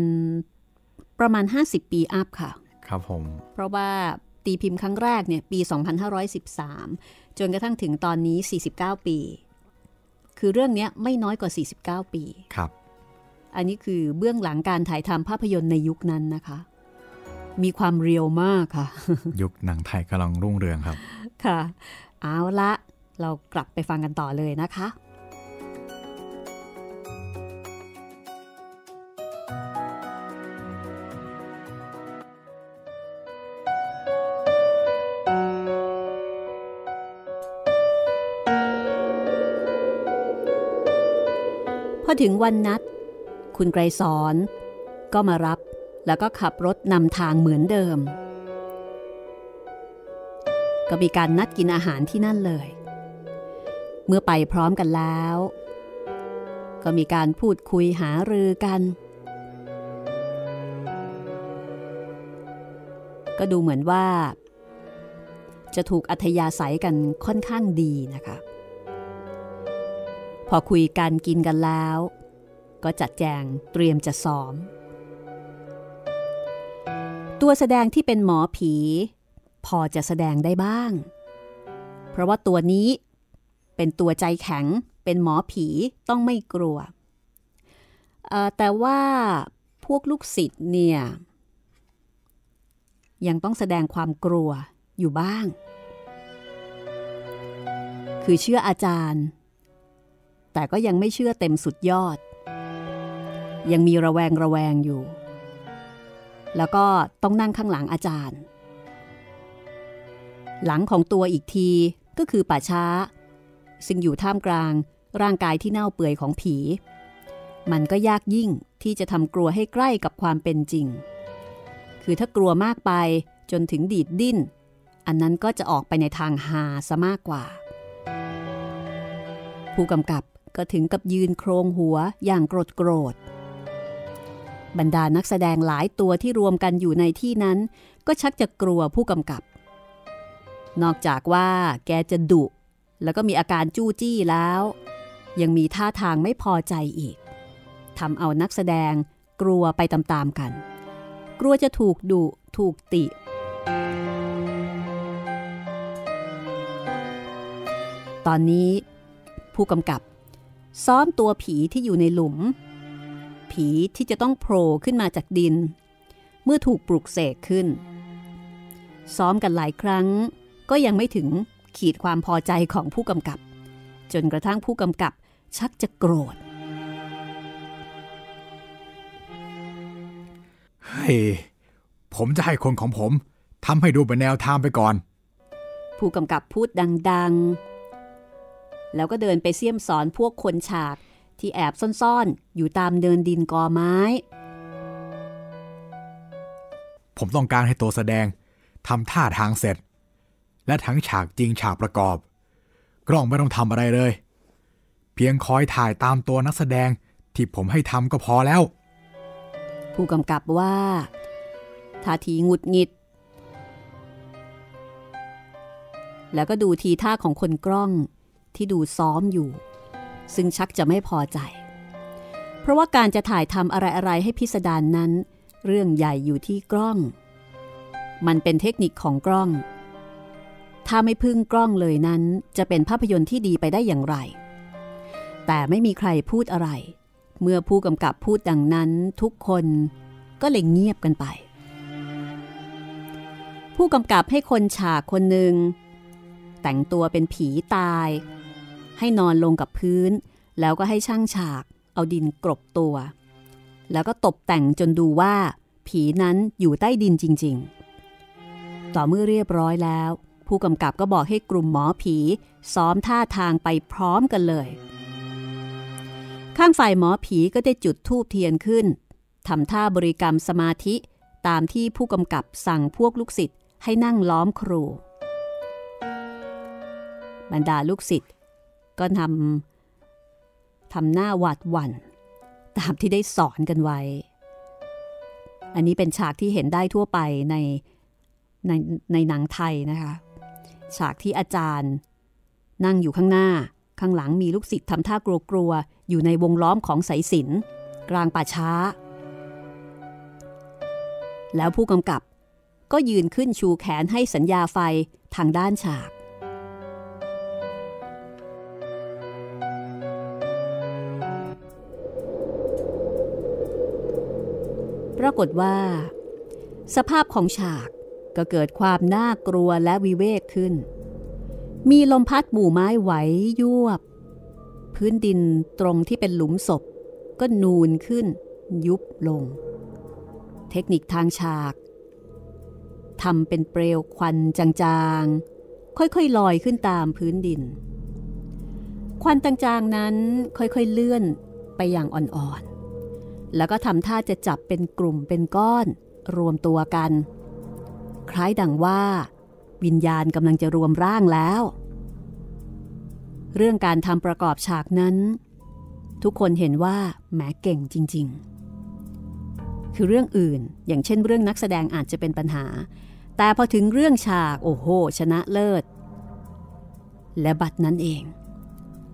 ประมาณ 50 ปีอัพค่ะ ครับผม เพราะว่าตีพิมพ์ครั้งแรกเนี่ยปี 2513 จนกระทั่งถึงตอนนี้ 49 ปี คือเรื่องเนี้ยไม่น้อยกว่า 49 ปี ครับ อันนี้คือเบื้องหลังการถ่ายทำภาพยนตร์ในยุคนั้นนะคะ มีความเรียวมากค่ะ ยุคหนังไทยกำลังรุ่งเรืองครับ ค่ะ เอาละ เรากลับไปฟังกันต่อเลยนะคะ ถึงวันนัด คุณไกรสอน ก็มารับแล้วก็ขับรถนำทางเหมือนเดิม ก็มีการนัดกินอาหารที่นั่นเลย เมื่อไปพร้อมกันแล้ว ก็มีการพูดคุยหารือกัน ก็ดูเหมือนว่า จะถูกอัธยาศัยกันค่อนข้างดีนะคะ พอคุยกันกินกันแล้ว ก็จัดแจงเตรียมจะซ้อม ตัวแสดงที่เป็นหมอผี พอจะแสดงได้บ้าง เพราะว่าตัวนี้ เป็นตัวใจแข็งเป็นหมอผีต้องไม่กลัว แต่ว่าพวกลูกศิษย์เนี่ย ยังต้องแสดงความกลัวอยู่บ้าง คือเชื่ออาจารย์ แต่ก็ยังไม่เชื่อเต็มสุดยอด ยังมีระแวงระแวงอยู่ แล้วก็ต้องนั่งข้างหลังอาจารย์ หลังของตัวอีกทีก็คือป่าช้า ซึ่งอยู่ท่ามกลางร่างกายที่เน่าเปื่อยของผี มันก็ยากยิ่งที่จะทำกลัวให้ใกล้กับความเป็นจริง คือถ้ากลัวมากไปจนถึงดีดดิ้น อันนั้นก็จะออกไปในทางฮาซะมากกว่า ผู้กำกับ ก็ถึงกับยืนโครงหัวอย่างโกรธโกรธ บรรดานักแสดงหลายตัวที่รวมกันอยู่ในที่นั้น ก็ชักจะกลัวผู้กำกับ นอกจากว่าแกจะดุ แล้วก็มีอาการจู้จี้แล้ว ยังมีท่าทางไม่พอใจอีกทำเอานักแสดงกลัวไปตามๆกัน กลัวจะถูกดุถูกติ ตอนนี้ผู้กำกับ ซ้อมตัวผีที่อยู่ในหลุม ผีที่จะต้องโผล่ขึ้นมาจากดิน เมื่อถูกปลุกเสกขึ้น ซ้อมกันหลายครั้ง ก็ยังไม่ถึงขีดความพอใจของผู้กำกับ จนกระทั่งผู้กำกับชักจะโกรธเฮ้ยผมจะให้คนของผมทำให้ดูเป็นแนวทางไปก่อน ผู้กำกับพูดดัง ๆ แล้วก็เดินไปเสี่ยมสอนพวกคนฉากที่แอบซ่อนๆ อยู่ตามเดินดินกอไม้ ผมต้องการให้ตัวแสดงทำท่าทางเสร็จ และทั้งฉากจริงฉากประกอบ กล้องไม่ต้องทำอะไรเลย เพียงคอยถ่ายตามตัวนักแสดงที่ผมให้ทำก็พอแล้ว ผู้กำกับว่าท่าทีหงุดหงิด แล้วก็ดูทีท่าของคนกล้อง ที่ดูซ้อมอยู่ ซึ่งชักจะไม่พอใจ เพราะว่าการจะถ่ายทำอะไรๆให้พิสดารนนั้น เรื่องใหญ่อยู่ที่กล้อง มันเป็นเทคนิคของกล้อง ถ้าไม่พึ่งกล้องเลยนั้น จะเป็นภาพยนตร์ที่ดีไปได้อย่างไร แต่ไม่มีใครพูดอะไร เมื่อผู้กำกับพูดดังนั้นทุกคนก็เลยเงียบกันไป ผู้กำกับให้คนฉากคนหนึ่งแต่งตัวเป็นผีตาย ให้นอนลงกับพื้น แล้วก็ให้ช่างฉาก เอาดินกรบตัว แล้วก็ตกแต่งจนดูว่า ผีนั้นอยู่ใต้ดินจริง ๆ ต่อเมื่อเรียบร้อยแล้ว ผู้กำกับก็บอกให้กลุ่มหมอผีซ้อมท่าทางไปพร้อมกันเลย ข้างฝ่ายหมอผีก็ได้จุดธูปเทียนขึ้นทำท่าบริกรรมสมาธิตามที่ผู้กำกับสั่งพวกลูกศิษย์ให้นั่งล้อมครูบรรดาลูกศิษย์ ก็ทำทำหน้าหวาดหวัน่นตามที่ได้สอนกันไว้ อันนี้เป็นฉากที่เห็นได้ทั่วไปในในในหนังไทยนะคะ ฉากที่อาจารย์ นั่งอยู่ข้างหน้า ข้างหลังมีลูกศิษย์ทำท่ากลัวๆ อยู่ในวงล้อมของสายสินกลางป่าช้า แล้วผู้กำกับก็ยืนขึ้นชูแขนให้สัญญาไฟทางด้านฉากากฏว่า สภาพของฉากก็เกิดความน่ากลัวและวิเวกขึ้น มีลมพัดหมู่ไม้ไหวยวบ พื้นดินตรงที่เป็นหลุมศพ ก็นูนขึ้น ยุบลง เทคนิคทางฉากทำเป็นเปลวควันจางๆ ค่อยๆลอยขึ้นตามพื้นดิน ควันจางๆนั้นค่อยๆเลื่อนไปอย่างอ่อนๆ แล้วก็ทำท่าจะจับเป็นกลุ่มเป็นก้อน รวมตัวกัน คล้ายดังว่า วิญญาณกำลังจะรวมร่างแล้ว เรื่องการทำประกอบฉากนั้น ทุกคนเห็นว่าแหมเก่งจริง ๆ คือเรื่องอื่น อย่างเช่น เรื่องนักแสดงอาจจะเป็นปัญหา แต่พอถึงเรื่องฉากโอ้โห ชนะเลิศ และบัตดนั้นเอง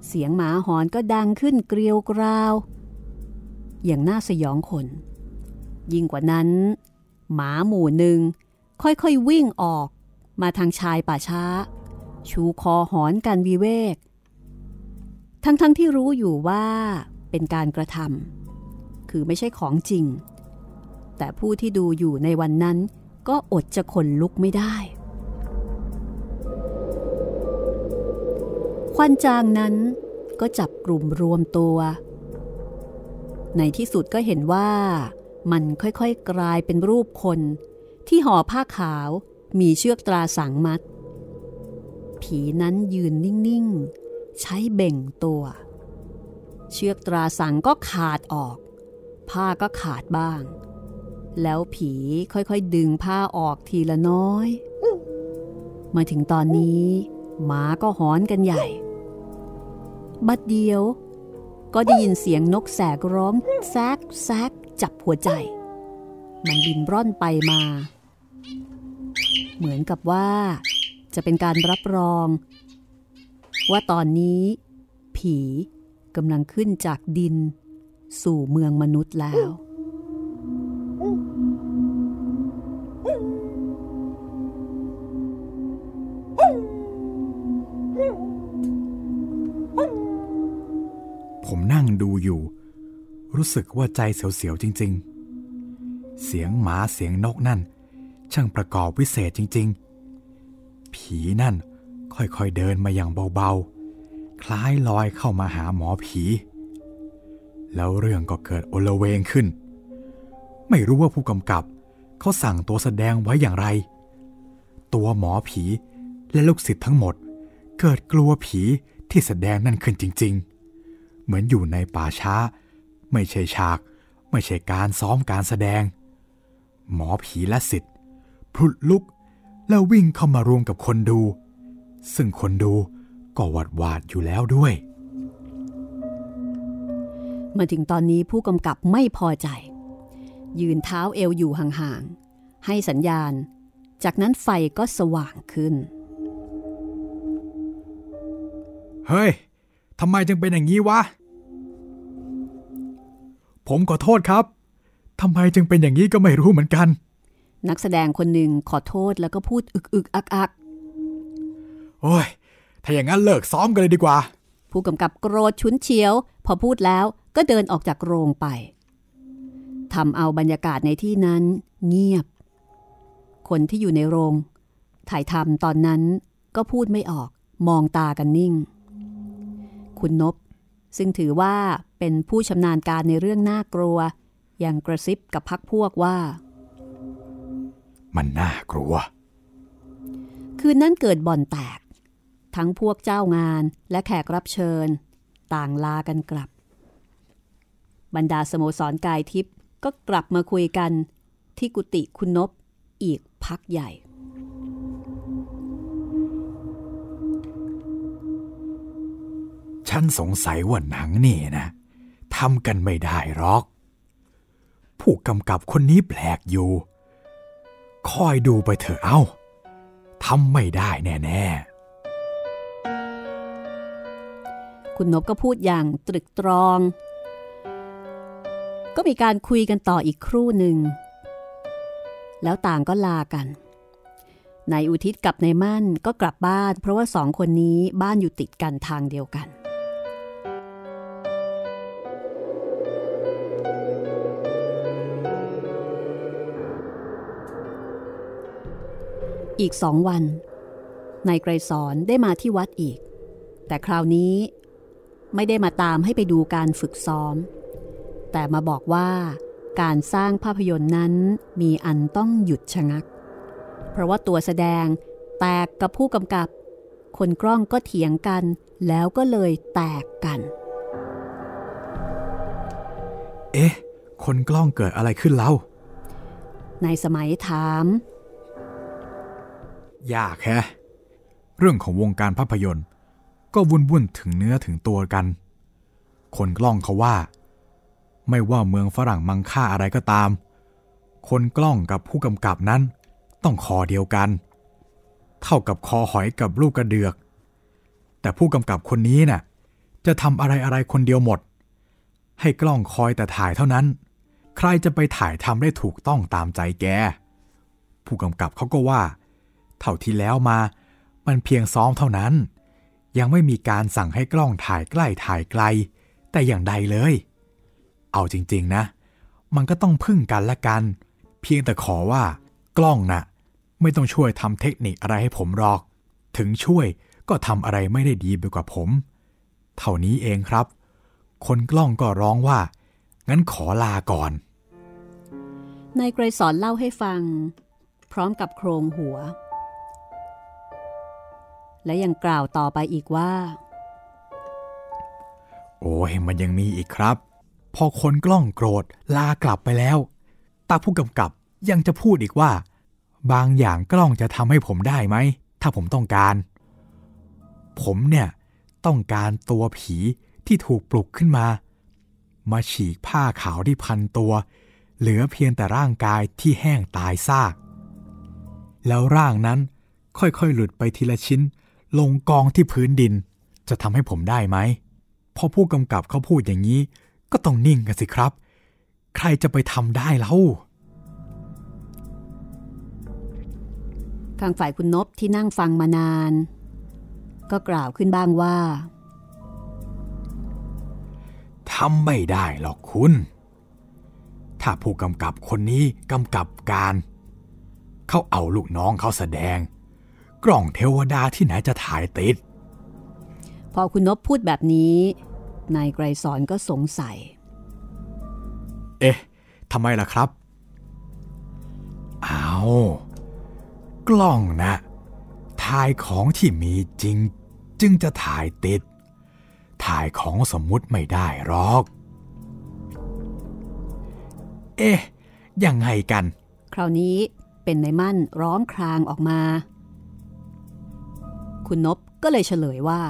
เสียงหมาหอนก็ดังขึ้นเกลียวกราว อย่างน่าสยองคนยิ่งกว่านั้น หมาหมู่หนึ่งค่อยๆวิ่งออกมาทางชายป่าช้า ชูคอหอนกันวิเวก ทั้งๆทที่รู้อยู่ว่าเป็นการกระทำคือไม่ใช่ของจริง แต่ผู้ที่ดูอยู่ในวันนั้นก็อดจะขนลุกไม่ได้ ควันจางนั้นก็จับกลุ่มรวมตัว ในที่สุดก็เห็นว่ามันค่อยๆกลายเป็นรูปคน ที่ห่อผ้าขาวมีเชือกตราสังมัด ผีนั้นยืนนิ่งๆ ใช้เบ่งตัว เชือกตราสังก็ขาดออก ผ้าก็ขาดบ้าง แล้วผีค่อยๆ ดึงผ้าออกทีละน้อย มาถึงตอนนี้ หมาก็หอนกันใหญ่ บัดเดียว ก็ได้ยินเสียงนกแสกร้องแซกแซกจับหัวใจ มันบินร่อนไปมา เหมือนกับว่า จะเป็นการรับรอง ว่าตอนนี้ ผีกำลังขึ้นจากดิน สู่เมืองมนุษย์แล้ว นั่งดูอยู่ รู้สึกว่าใจเสียวๆจริง ๆ เสียงหมาเสียงนกนั่น ช่างประกอบวิเศษจริง ๆ ผีนั่นค่อยๆเดินมาอย่างเบาๆ คล้ายลอยเข้ามาหาหมอผี แล้วเรื่องก็เกิดโอลเวงขึ้น ไม่รู้ว่าผู้กำกับเขาสั่งตัวแสดงไว้อย่างไร ตัวหมอผีและลูกศิษย์ทั้งหมด เกิดกลัวผีที่แสดงนั่นขึ้นจริง ๆ เหมือนอยู่ในป่าช้า ไม่ใช่ฉาก ไม่ใช่การซ้อมการแสดง หมอผีและศิษย์พลุดลุกแล้ววิ่งเข้ามารวมกับคนดู ซึ่งคนดูก็หวาดหวาดอยู่แล้วด้วย มาถึงตอนนี้ผู้กำกับไม่พอใจ ยืนเท้าเอวอยู่ห่างๆ ให้สัญญาณ จากนั้นไฟก็สว่างขึ้น เฮ้ย ทำไมจึงเป็นอย่างนี้วะ ผมขอโทษครับทำไมจึงเป็นอย่างนี้ก็ไม่รู้เหมือนกัน นักแสดงคนหนึ่งขอโทษแล้วก็พูดอึกอึกอักอักโอ้ย ถ้าอย่างนั้นเลิกซ้อมกันเลยดีกว่า ผู้กำกับโกรธฉุนเฉียว พอพูดแล้วก็เดินออกจากโรงไปทำเอาบรรยากาศในที่นั้นเงียบ คนที่อยู่ในโรง ถ่ายทำตอนนั้นก็พูดไม่ออก มองตากันนิ่ง คุณนบซึ่งถือว่าเป็นผู้ชำนาญการในเรื่องน่ากลัวยังกระซิบกับพักพวกว่า มันน่ากลัว คืนนั้นเกิดบ่อนแตก ทั้งพวกเจ้างานและแขกรับเชิญ ต่างลากันกลับ บรรดาสโมสรกายทิพย์ก็กลับมาคุยกันที่กุฏิคุณนบอีกพักใหญ่ ฉันสงสัยว่าหนังนี่นะทำกันไม่ได้หรอก ผู้กำกับคนนี้แปลกอยู่ คอยดูไปเถอะเอ้าทำไม่ได้แน่คุณนบก็พูดอย่างตรึกตรอง ก็มีการคุยกันต่ออีกครู่หนึ่ง แล้วต่างก็ลากันนายอุทิศกับนายมั่นก็กลับบ้าน เพราะว่าสองคนนี้บ้านอยู่ติดกันทางเดียวกัน อีกสองวัน นายไกรสอนได้มาที่วัดอีก แต่คราวนี้ไม่ได้มาตามให้ไปดูการฝึกซ้อม แต่มาบอกว่าการสร้างภาพยนตร์นั้นมีอันต้องหยุดชะงัก เพราะว่าตัวแสดงแตกกับผู้กำกับ คนกล้องก็เถียงกันแล้วก็เลยแตกกันๆเอ๊ะ คนกล้องเกิดอะไรขึ้นเล่าในสมัยถาม ยากแฮะ เรื่องของวงการภาพยนตร์ ก็วุ่นวุ่นถึงเนื้อถึงตัวกัน คนกล้องเขาว่า ไม่ว่าเมืองฝรั่งมังค่าอะไรก็ตาม คนกล้องกับผู้กำกับนั้น ต้องคอเดียวกัน เท่ากับคอหอยกับลูกกระเดือก แต่ผู้กำกับคนนี้น่ะ จะทำอะไรอะไรคนเดียวหมด ให้กล้องคอยแต่ถ่ายเท่านั้น ใครจะไปถ่ายทำได้ถูกต้องตามใจแกผู้กำกับเขาก็ว่า เท่าที่แล้วมา มันเพียงซ้อมเท่านั้น ยังไม่มีการสั่งให้กล้องถ่ายใกล้ถ่ายไกล แต่อย่างใดเลย เอาจริงๆนะ มันก็ต้องพึ่งกันละกัน เพียงแต่ขอว่ากล้องนะ่ะไม่ต้องช่วยทำเทคนิคอะไรให้ผมหรอก ถึงช่วยก็ทำอะไรไม่ได้ดีไปกว่าผม เท่านี้เองครับ คนกล้องก็ร้องว่า งั้นขอลาก่อน นายไกรสอนเล่าให้ฟัง พร้อมกับโครงหัว และยังกล่าวต่อไปอีกว่า โอ้ยมันยังมีอีกครับ พอคนกล้องโกรธลากลับไปแล้ว ตาผู้กำกับยังจะพูดอีกว่า บางอย่างกล้องจะทำให้ผมได้ไหม ถ้าผมต้องการ ผมเนี่ย ต้องการตัวผีที่ถูกปลุกขึ้นมา มาฉีกผ้าขาวที่พันตัว เหลือเพียงแต่ร่างกายที่แห้งตายซาก แล้วร่างนั้นค่อยๆ หลุดไปทีละชิ้น ลงกองที่พื้นดิน จะทำให้ผมได้ไหมพอผู้กำกับเขาพูดอย่างนี้ ก็ต้องนิ่งกันสิครับ ใครจะไปทำได้เล่าทางฝ่ายคุณนบที่นั่งฟังมานาน ก็กล่าวขึ้นบ้างว่าทำไม่ได้หรอกคุณ ถ้าผู้กำกับคนนี้กำกับการ เขาเอาลูกน้องเขาแสดง กล่องเทวดาที่ไหนจะถ่ายติด พอคุณนบพูดแบบนี้นายไกรสอนก็สงสัย เอ๊ะทำไมล่ะครับ เอากล้องนะถ่ายของที่มีจริง จึงจะถ่ายติด ถ่ายของสมมุติไม่ได้หรอก เอ๊ะยังไงกัน คราวนี้เป็นนายมั่นร้องครางออกมา คุณนบก็เลยเฉลยว่า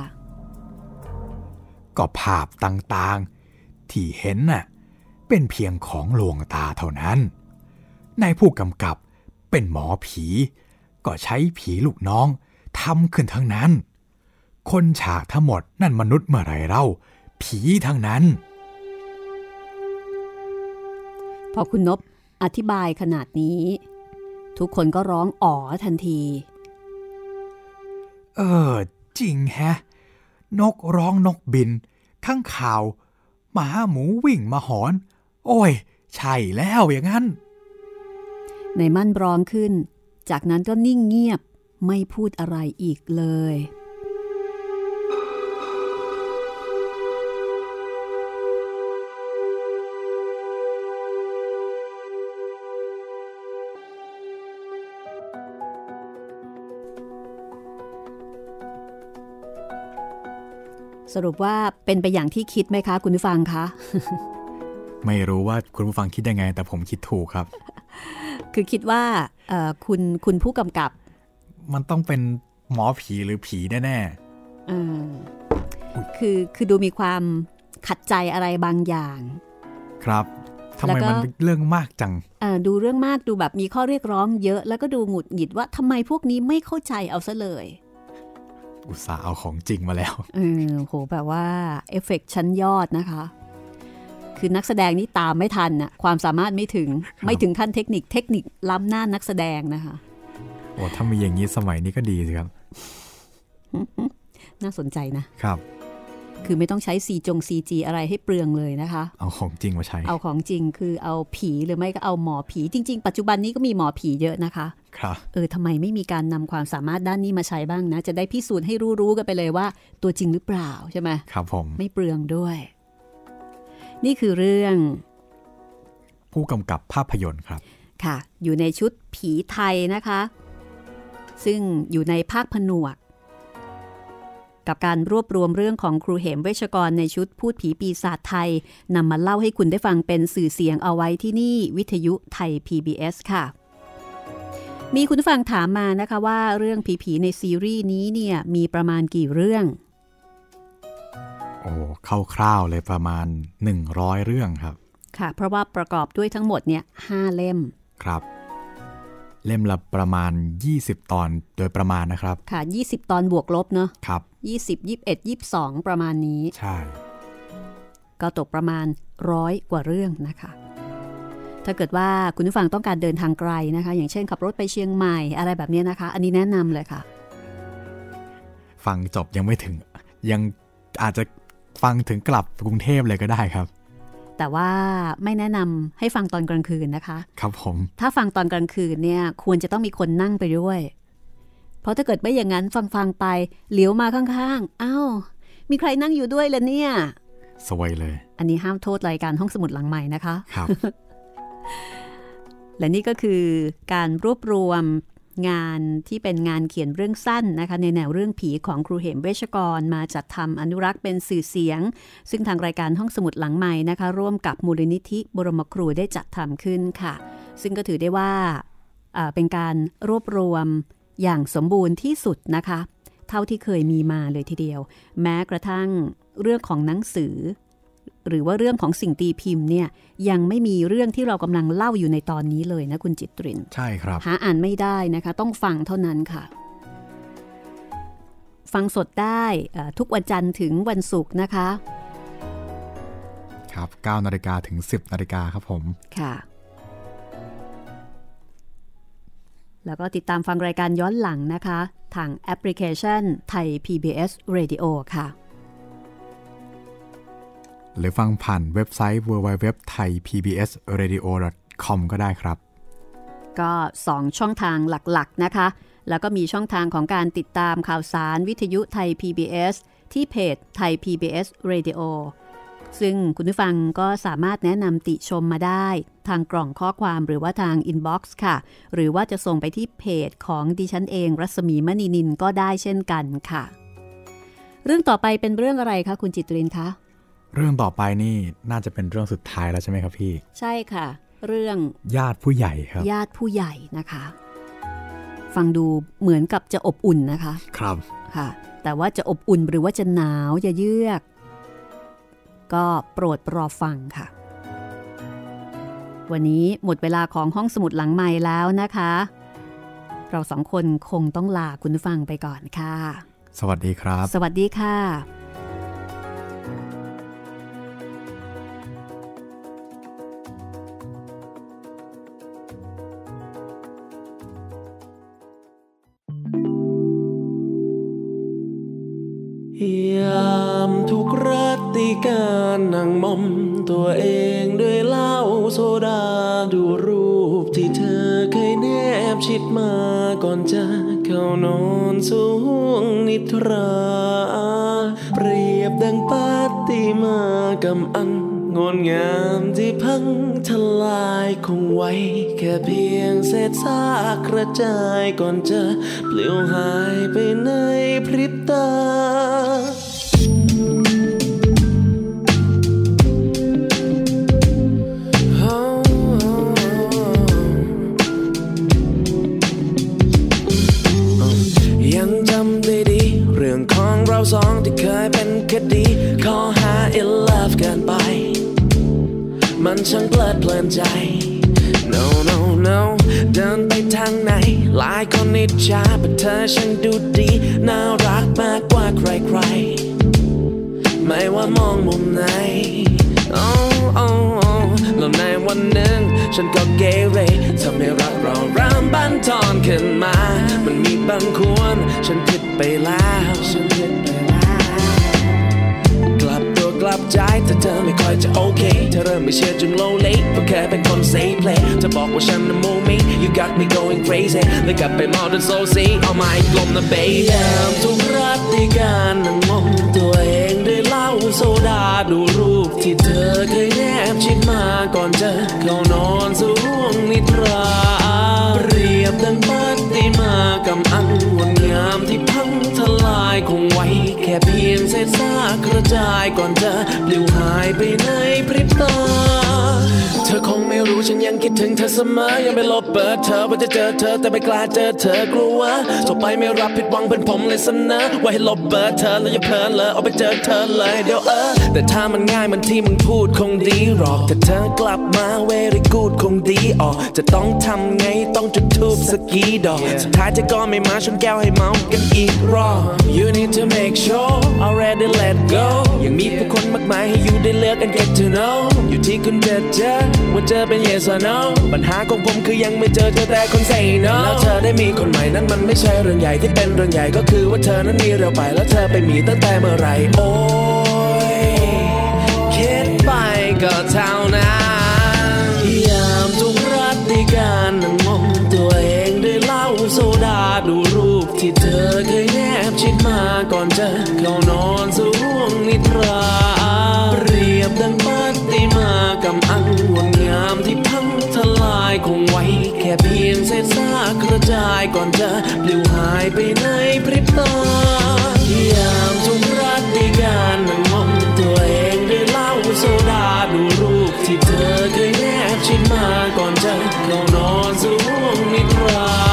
ก็ภาพต่างๆ ที่เห็นน่ะเป็นเพียงของลวงตาเท่านั้น นายผู้กำกับเป็นหมอผี ก็ใช้ผีลูกน้องทำขึ้นทั้งนั้น คนฉากทั้งหมดนั่นมนุษย์เมื่อไรเล่า ผีทั้งนั้น พอคุณนบอธิบายขนาดนี้ ทุกคนก็ร้องอ๋อทันที เออ จริงแฮะ นกร้องนกบิน ข้างข่าว หมาหมูวิ่งมาหอน โอ้ย ใช่แล้วอย่างนั้น ในมั่นร้องขึ้น จากนั้นก็นิ่งเงียบไม่พูดอะไรอีกเลย สรุปว่าเป็นไปอย่างที่คิดไหมคะ คุณผู้ฟังคะ ไม่รู้ว่าคุณผู้ฟังคิดยังไง แต่ผมคิดถูกครับ คือคิดว่าเอ่อคุณคุณผู้กำกับ มันต้องเป็นหมอผีหรือผีแน่เออคือคือดูมีความขัดใจอะไรบางอย่างๆครับทำแล้วไมก็มันเรื่องมากจังเอ่อดูเรื่องมากดูแบบมีข้อเรียกร้องเยอะ แล้วก็ดูหงุดหงิดว่าทำไมพวกนี้ไม่เข้าใจเอาซะเลย อุตส่าห์เอาของจริงมาแล้วเออโหแบบว่าเอฟเฟกต์ชั้นยอดนะคะ คือนักแสดงนี่ตามไม่ทันน่ะความสามารถไม่ถึงครับไม่ถึงขั้นเทคนิคเทคนิคล้ำหน้านักแสดงนะคะโอ้ถ้ามีอย่างนี้สมัยนี้ก็ดีสิครับ น่าสนใจนะครับ คือไม่ต้องใช้ซีจง CG อะไรให้เปลืองเลยนะคะ เอาของจริงมาใช้ เอาของจริงคือเอาผีหรือไม่ก็เอาหมอผี จริง ๆ ปัจจุบันนี้ก็มีหมอผีเยอะนะคะ ครับ เออทำไมไม่มีการนำความสามารถด้านนี้มาใช้บ้างนะ จะได้พิสูจน์ให้รู้ๆกันไปเลยว่า ตัวจริงหรือเปล่าใช่ไหมครับผม ไม่เปลืองด้วย นี่คือเรื่อง ผู้กำกับภาพยนตร์ครับ ค่ะ อยู่ในชุดผีไทยนะคะ ซึ่งอยู่ในภาคผนวก กับการรวบรวมเรื่องของครูเหมเวชกรในชุดพูดผีปีศาจไทยนำมาเล่าให้คุณได้ฟังเป็นสื่อเสียงเอาไว้ที่นี่วิทยุไทย PBS ค่ะ มีคุณผู้ฟังถามมานะคะว่าเรื่องผี ๆ ในซีรีส์นี้เนี่ยมีประมาณกี่เรื่อง โอ้คร่าวๆเลยประมาณ 100 เรื่องครับ ค่ะ เพราะว่าประกอบด้วยทั้งหมดเนี่ยห้าเล่มครับ เล่มละประมาณ 20 ตอนโดยประมาณนะครับ ค่ะ 20 ตอนบวกลบเนอะครับ 20 21 22 ประมาณนี้ ใช่ ก็ตกประมาณร้อยกว่าเรื่องนะคะ ถ้าเกิดว่าคุณผู้ฟังต้องการเดินทางไกลนะคะ อย่างเช่นขับรถไปเชียงใหม่อะไรแบบนี้นะคะ อันนี้แนะนำเลยค่ะ ฟังจบยังไม่ถึงยังอาจจะฟังถึงกลับกรุงเทพเลยก็ได้ครับ แต่ว่าไม่แนะนำให้ฟังตอนกลางคืนนะคะ ครับผม ถ้าฟังตอนกลางคืนเนี่ยควรจะต้องมีคนนั่งไปด้วย เพราะถ้าเกิดไม่อย่างนั้นฟังฟังๆไปเหลียวมาข้างๆอ้าวมีใครนั่งอยู่ด้วยล่ะเนี่ย สวยเลย อันนี้ห้ามโทษรายการห้องสมุดหลังใหม่นะคะ ครับ และนี่ก็คือการรวบรวม งานที่เป็นงานเขียนเรื่องสั้นนะคะ ในแนวเรื่องผีของครูเหมเวชกร มาจัดทำอนุรักษ์เป็นสื่อเสียง ซึ่งทางรายการห้องสมุดหลังใหม่นะคะ ร่วมกับมูลนิธิบรมครูได้จัดทำขึ้นค่ะ ซึ่งก็ถือได้ว่าเป็นการรวบรวมอย่างสมบูรณ์ที่สุดนะคะ เท่าที่เคยมีมาเลยทีเดียว แม้กระทั่งเรื่องของหนังสือ หรือว่าเรื่องของสิ่งตีพิมพ์เนี่ยยังไม่มีเรื่องที่เรากำลังเล่าอยู่ในตอนนี้เลยนะคุณจิตริน ใช่ครับ หาอ่านไม่ได้นะคะ ต้องฟังเท่านั้นค่ะ ฟังสดได้เอ่อทุกวันจันทร์ถึงวันศุกร์นะคะ ครับ9นาฬิกาถึง 10นาฬิกาครับผมค่ะแล้วก็ติดตามฟังรายการย้อนหลังนะคะ ทางแอปพลิเคชันไทย PBS Radio ค่ะ หรือฟังผ่านเว็บไซต์ www.thaipbsradio.com ก็ได้ครับ ก็ 2 ช่องทางหลักๆนะคะ แล้วก็มีช่องทางของการติดตามข่าวสารวิทยุไทย PBS ที่เพจไทย PBS Radio ซึ่งคุณผู้ฟังก็สามารถแนะนำติชมมาได้ ทางกล่องข้อความหรือว่าทาง inbox ค่ะ หรือว่าจะส่งไปที่เพจของดิฉันเอง รัศมีมณีนินก็ได้เช่นกันค่ะ เรื่องต่อไปเป็นเรื่องอะไรคะคุณจิตรินคะ เรื่องต่อไปนี่น่าจะเป็นเรื่องสุดท้ายแล้วใช่ไหมครับพี่ ใช่ค่ะ เรื่องญาติผู้ใหญ่ครับ ญาติผู้ใหญ่นะคะ ฟังดูเหมือนกับจะอบอุ่นนะคะ ครับค่ะ แต่ว่าจะอบอุ่นหรือว่าจะหนาวจะเยือก ก็โปรดรอฟังค่ะ วันนี้หมดเวลาของห้องสมุดหลังใหม่แล้วนะคะ เราสองคนคงต้องลาคุณผู้ฟังไปก่อนค่ะ สวัสดีครับ สวัสดีค่ะ ติการนั่งมอมตัวเองด้วยเหล้าโซดาดูรูปที่เธอเคยแนบชิดมาก่อนจะเข้านอนสูงนิทรา เปรียบดังปาติมากำอันงดงามที่พังทลายคงไว้ แค่เพียงเศษซากกระจายก่อนจะเปลิวหายไปในพริบตา องที่เคยเป็นคดีข้อหา in love กันไป มันช่างเพลิดเพลินใจ no no no เดินไปทางไหน หลายคนนิจฉาแต่เธอช่างดูดี น่ารักมากกว่าใครๆ ไม่ว่ามองมุมไหน oh, oh, oh แล้วในวันหนึ่ง ฉันก็เกเรทำให้รักเราเริ่มบันทอนขึ้นมา มันมีบางควร ฉันผิดไปแล้ว ฉันผิดไปแล้ว ใจแต่เธอไม่ค่อยจะโอเคเธอเริ่มไม่เชื่อจนโลเลเพราะแค่เป็นคนเสเพลจะบอกว่าฉันน่ะโมเม you got me going crazy เลยกลับไปเมาจนโซซีเอาไม้กลมนะ baby ยามทุกรัตติกาลนั่งมองตัวเองด้วยเหล้าโซดาดูรูปที่เธอเคยแนบชิดมาก่อนจะเข้านอนสู่ห้วงนิทราเปรียบดังประติมากรรมอันงด ษซากกระจายก่อนจะปลิวหายไปในพริบตา เธอค ไม่รู้ฉันยังคิดถึงเธอเสมอยังไม่ลบเบอร์เธอว่าจะเจอเธอแต่ไม่กล้าเจอเธอกลัวโทรไปไม่รับผิดหวังเป็นผมเลยเสนอว่าให้ลบเบอร์เธอแล้วอย่าเพลินเลยเอาไปเจอเธอเลยเดี๋ยวเออแต่ถ้ามันง่ายเหมันที่มึงพูดคงดีหรอกแต่เธอกลับมาเวริกูดคงดีออกจะต้องทำไงต้องจุดทูบสกกีดอกสุดท้ายเธอก็ไม่มาชนแก้วให้เมากันอีกรอบ You need to make sure already let go ยังมีผู้คนมากมายให้อยู่ได้เลือก and get to know อยู่ที่คุณจะเจอว่าเจอเป็น yes or no ปัญหาของผมคือยังไม่เจอเจอแต่คน say no แล้วเธอได้มีคนใหม่นั้นมันไม่ใช่เรื่องใหญ่ที่เป็นเรื่องใหญ่ก็คือว่าเธอนั้นมีเราไปแล้วเธอไปมีตั้งแต่เมื่อไรโอ้ยคิดไปก็เท่านั้นพยายามทุกรัตติการนั่งมองตัวเองด้วยเหล้าโซดาดูรูปที่เธอเคยแนบชิดมาก่อนเจอเขานอนสู่วงนิทรา เพียงเศษซากกระจายก่อนจะปลิวหายไปในพริบตายามทุกรัตติการนั่งมองตัวเองด้วยเหล้าโซดาดูรูปที่เธอเคยแนบชิดมาก่อนจะเข้านอนสู่ห้วงนิทรา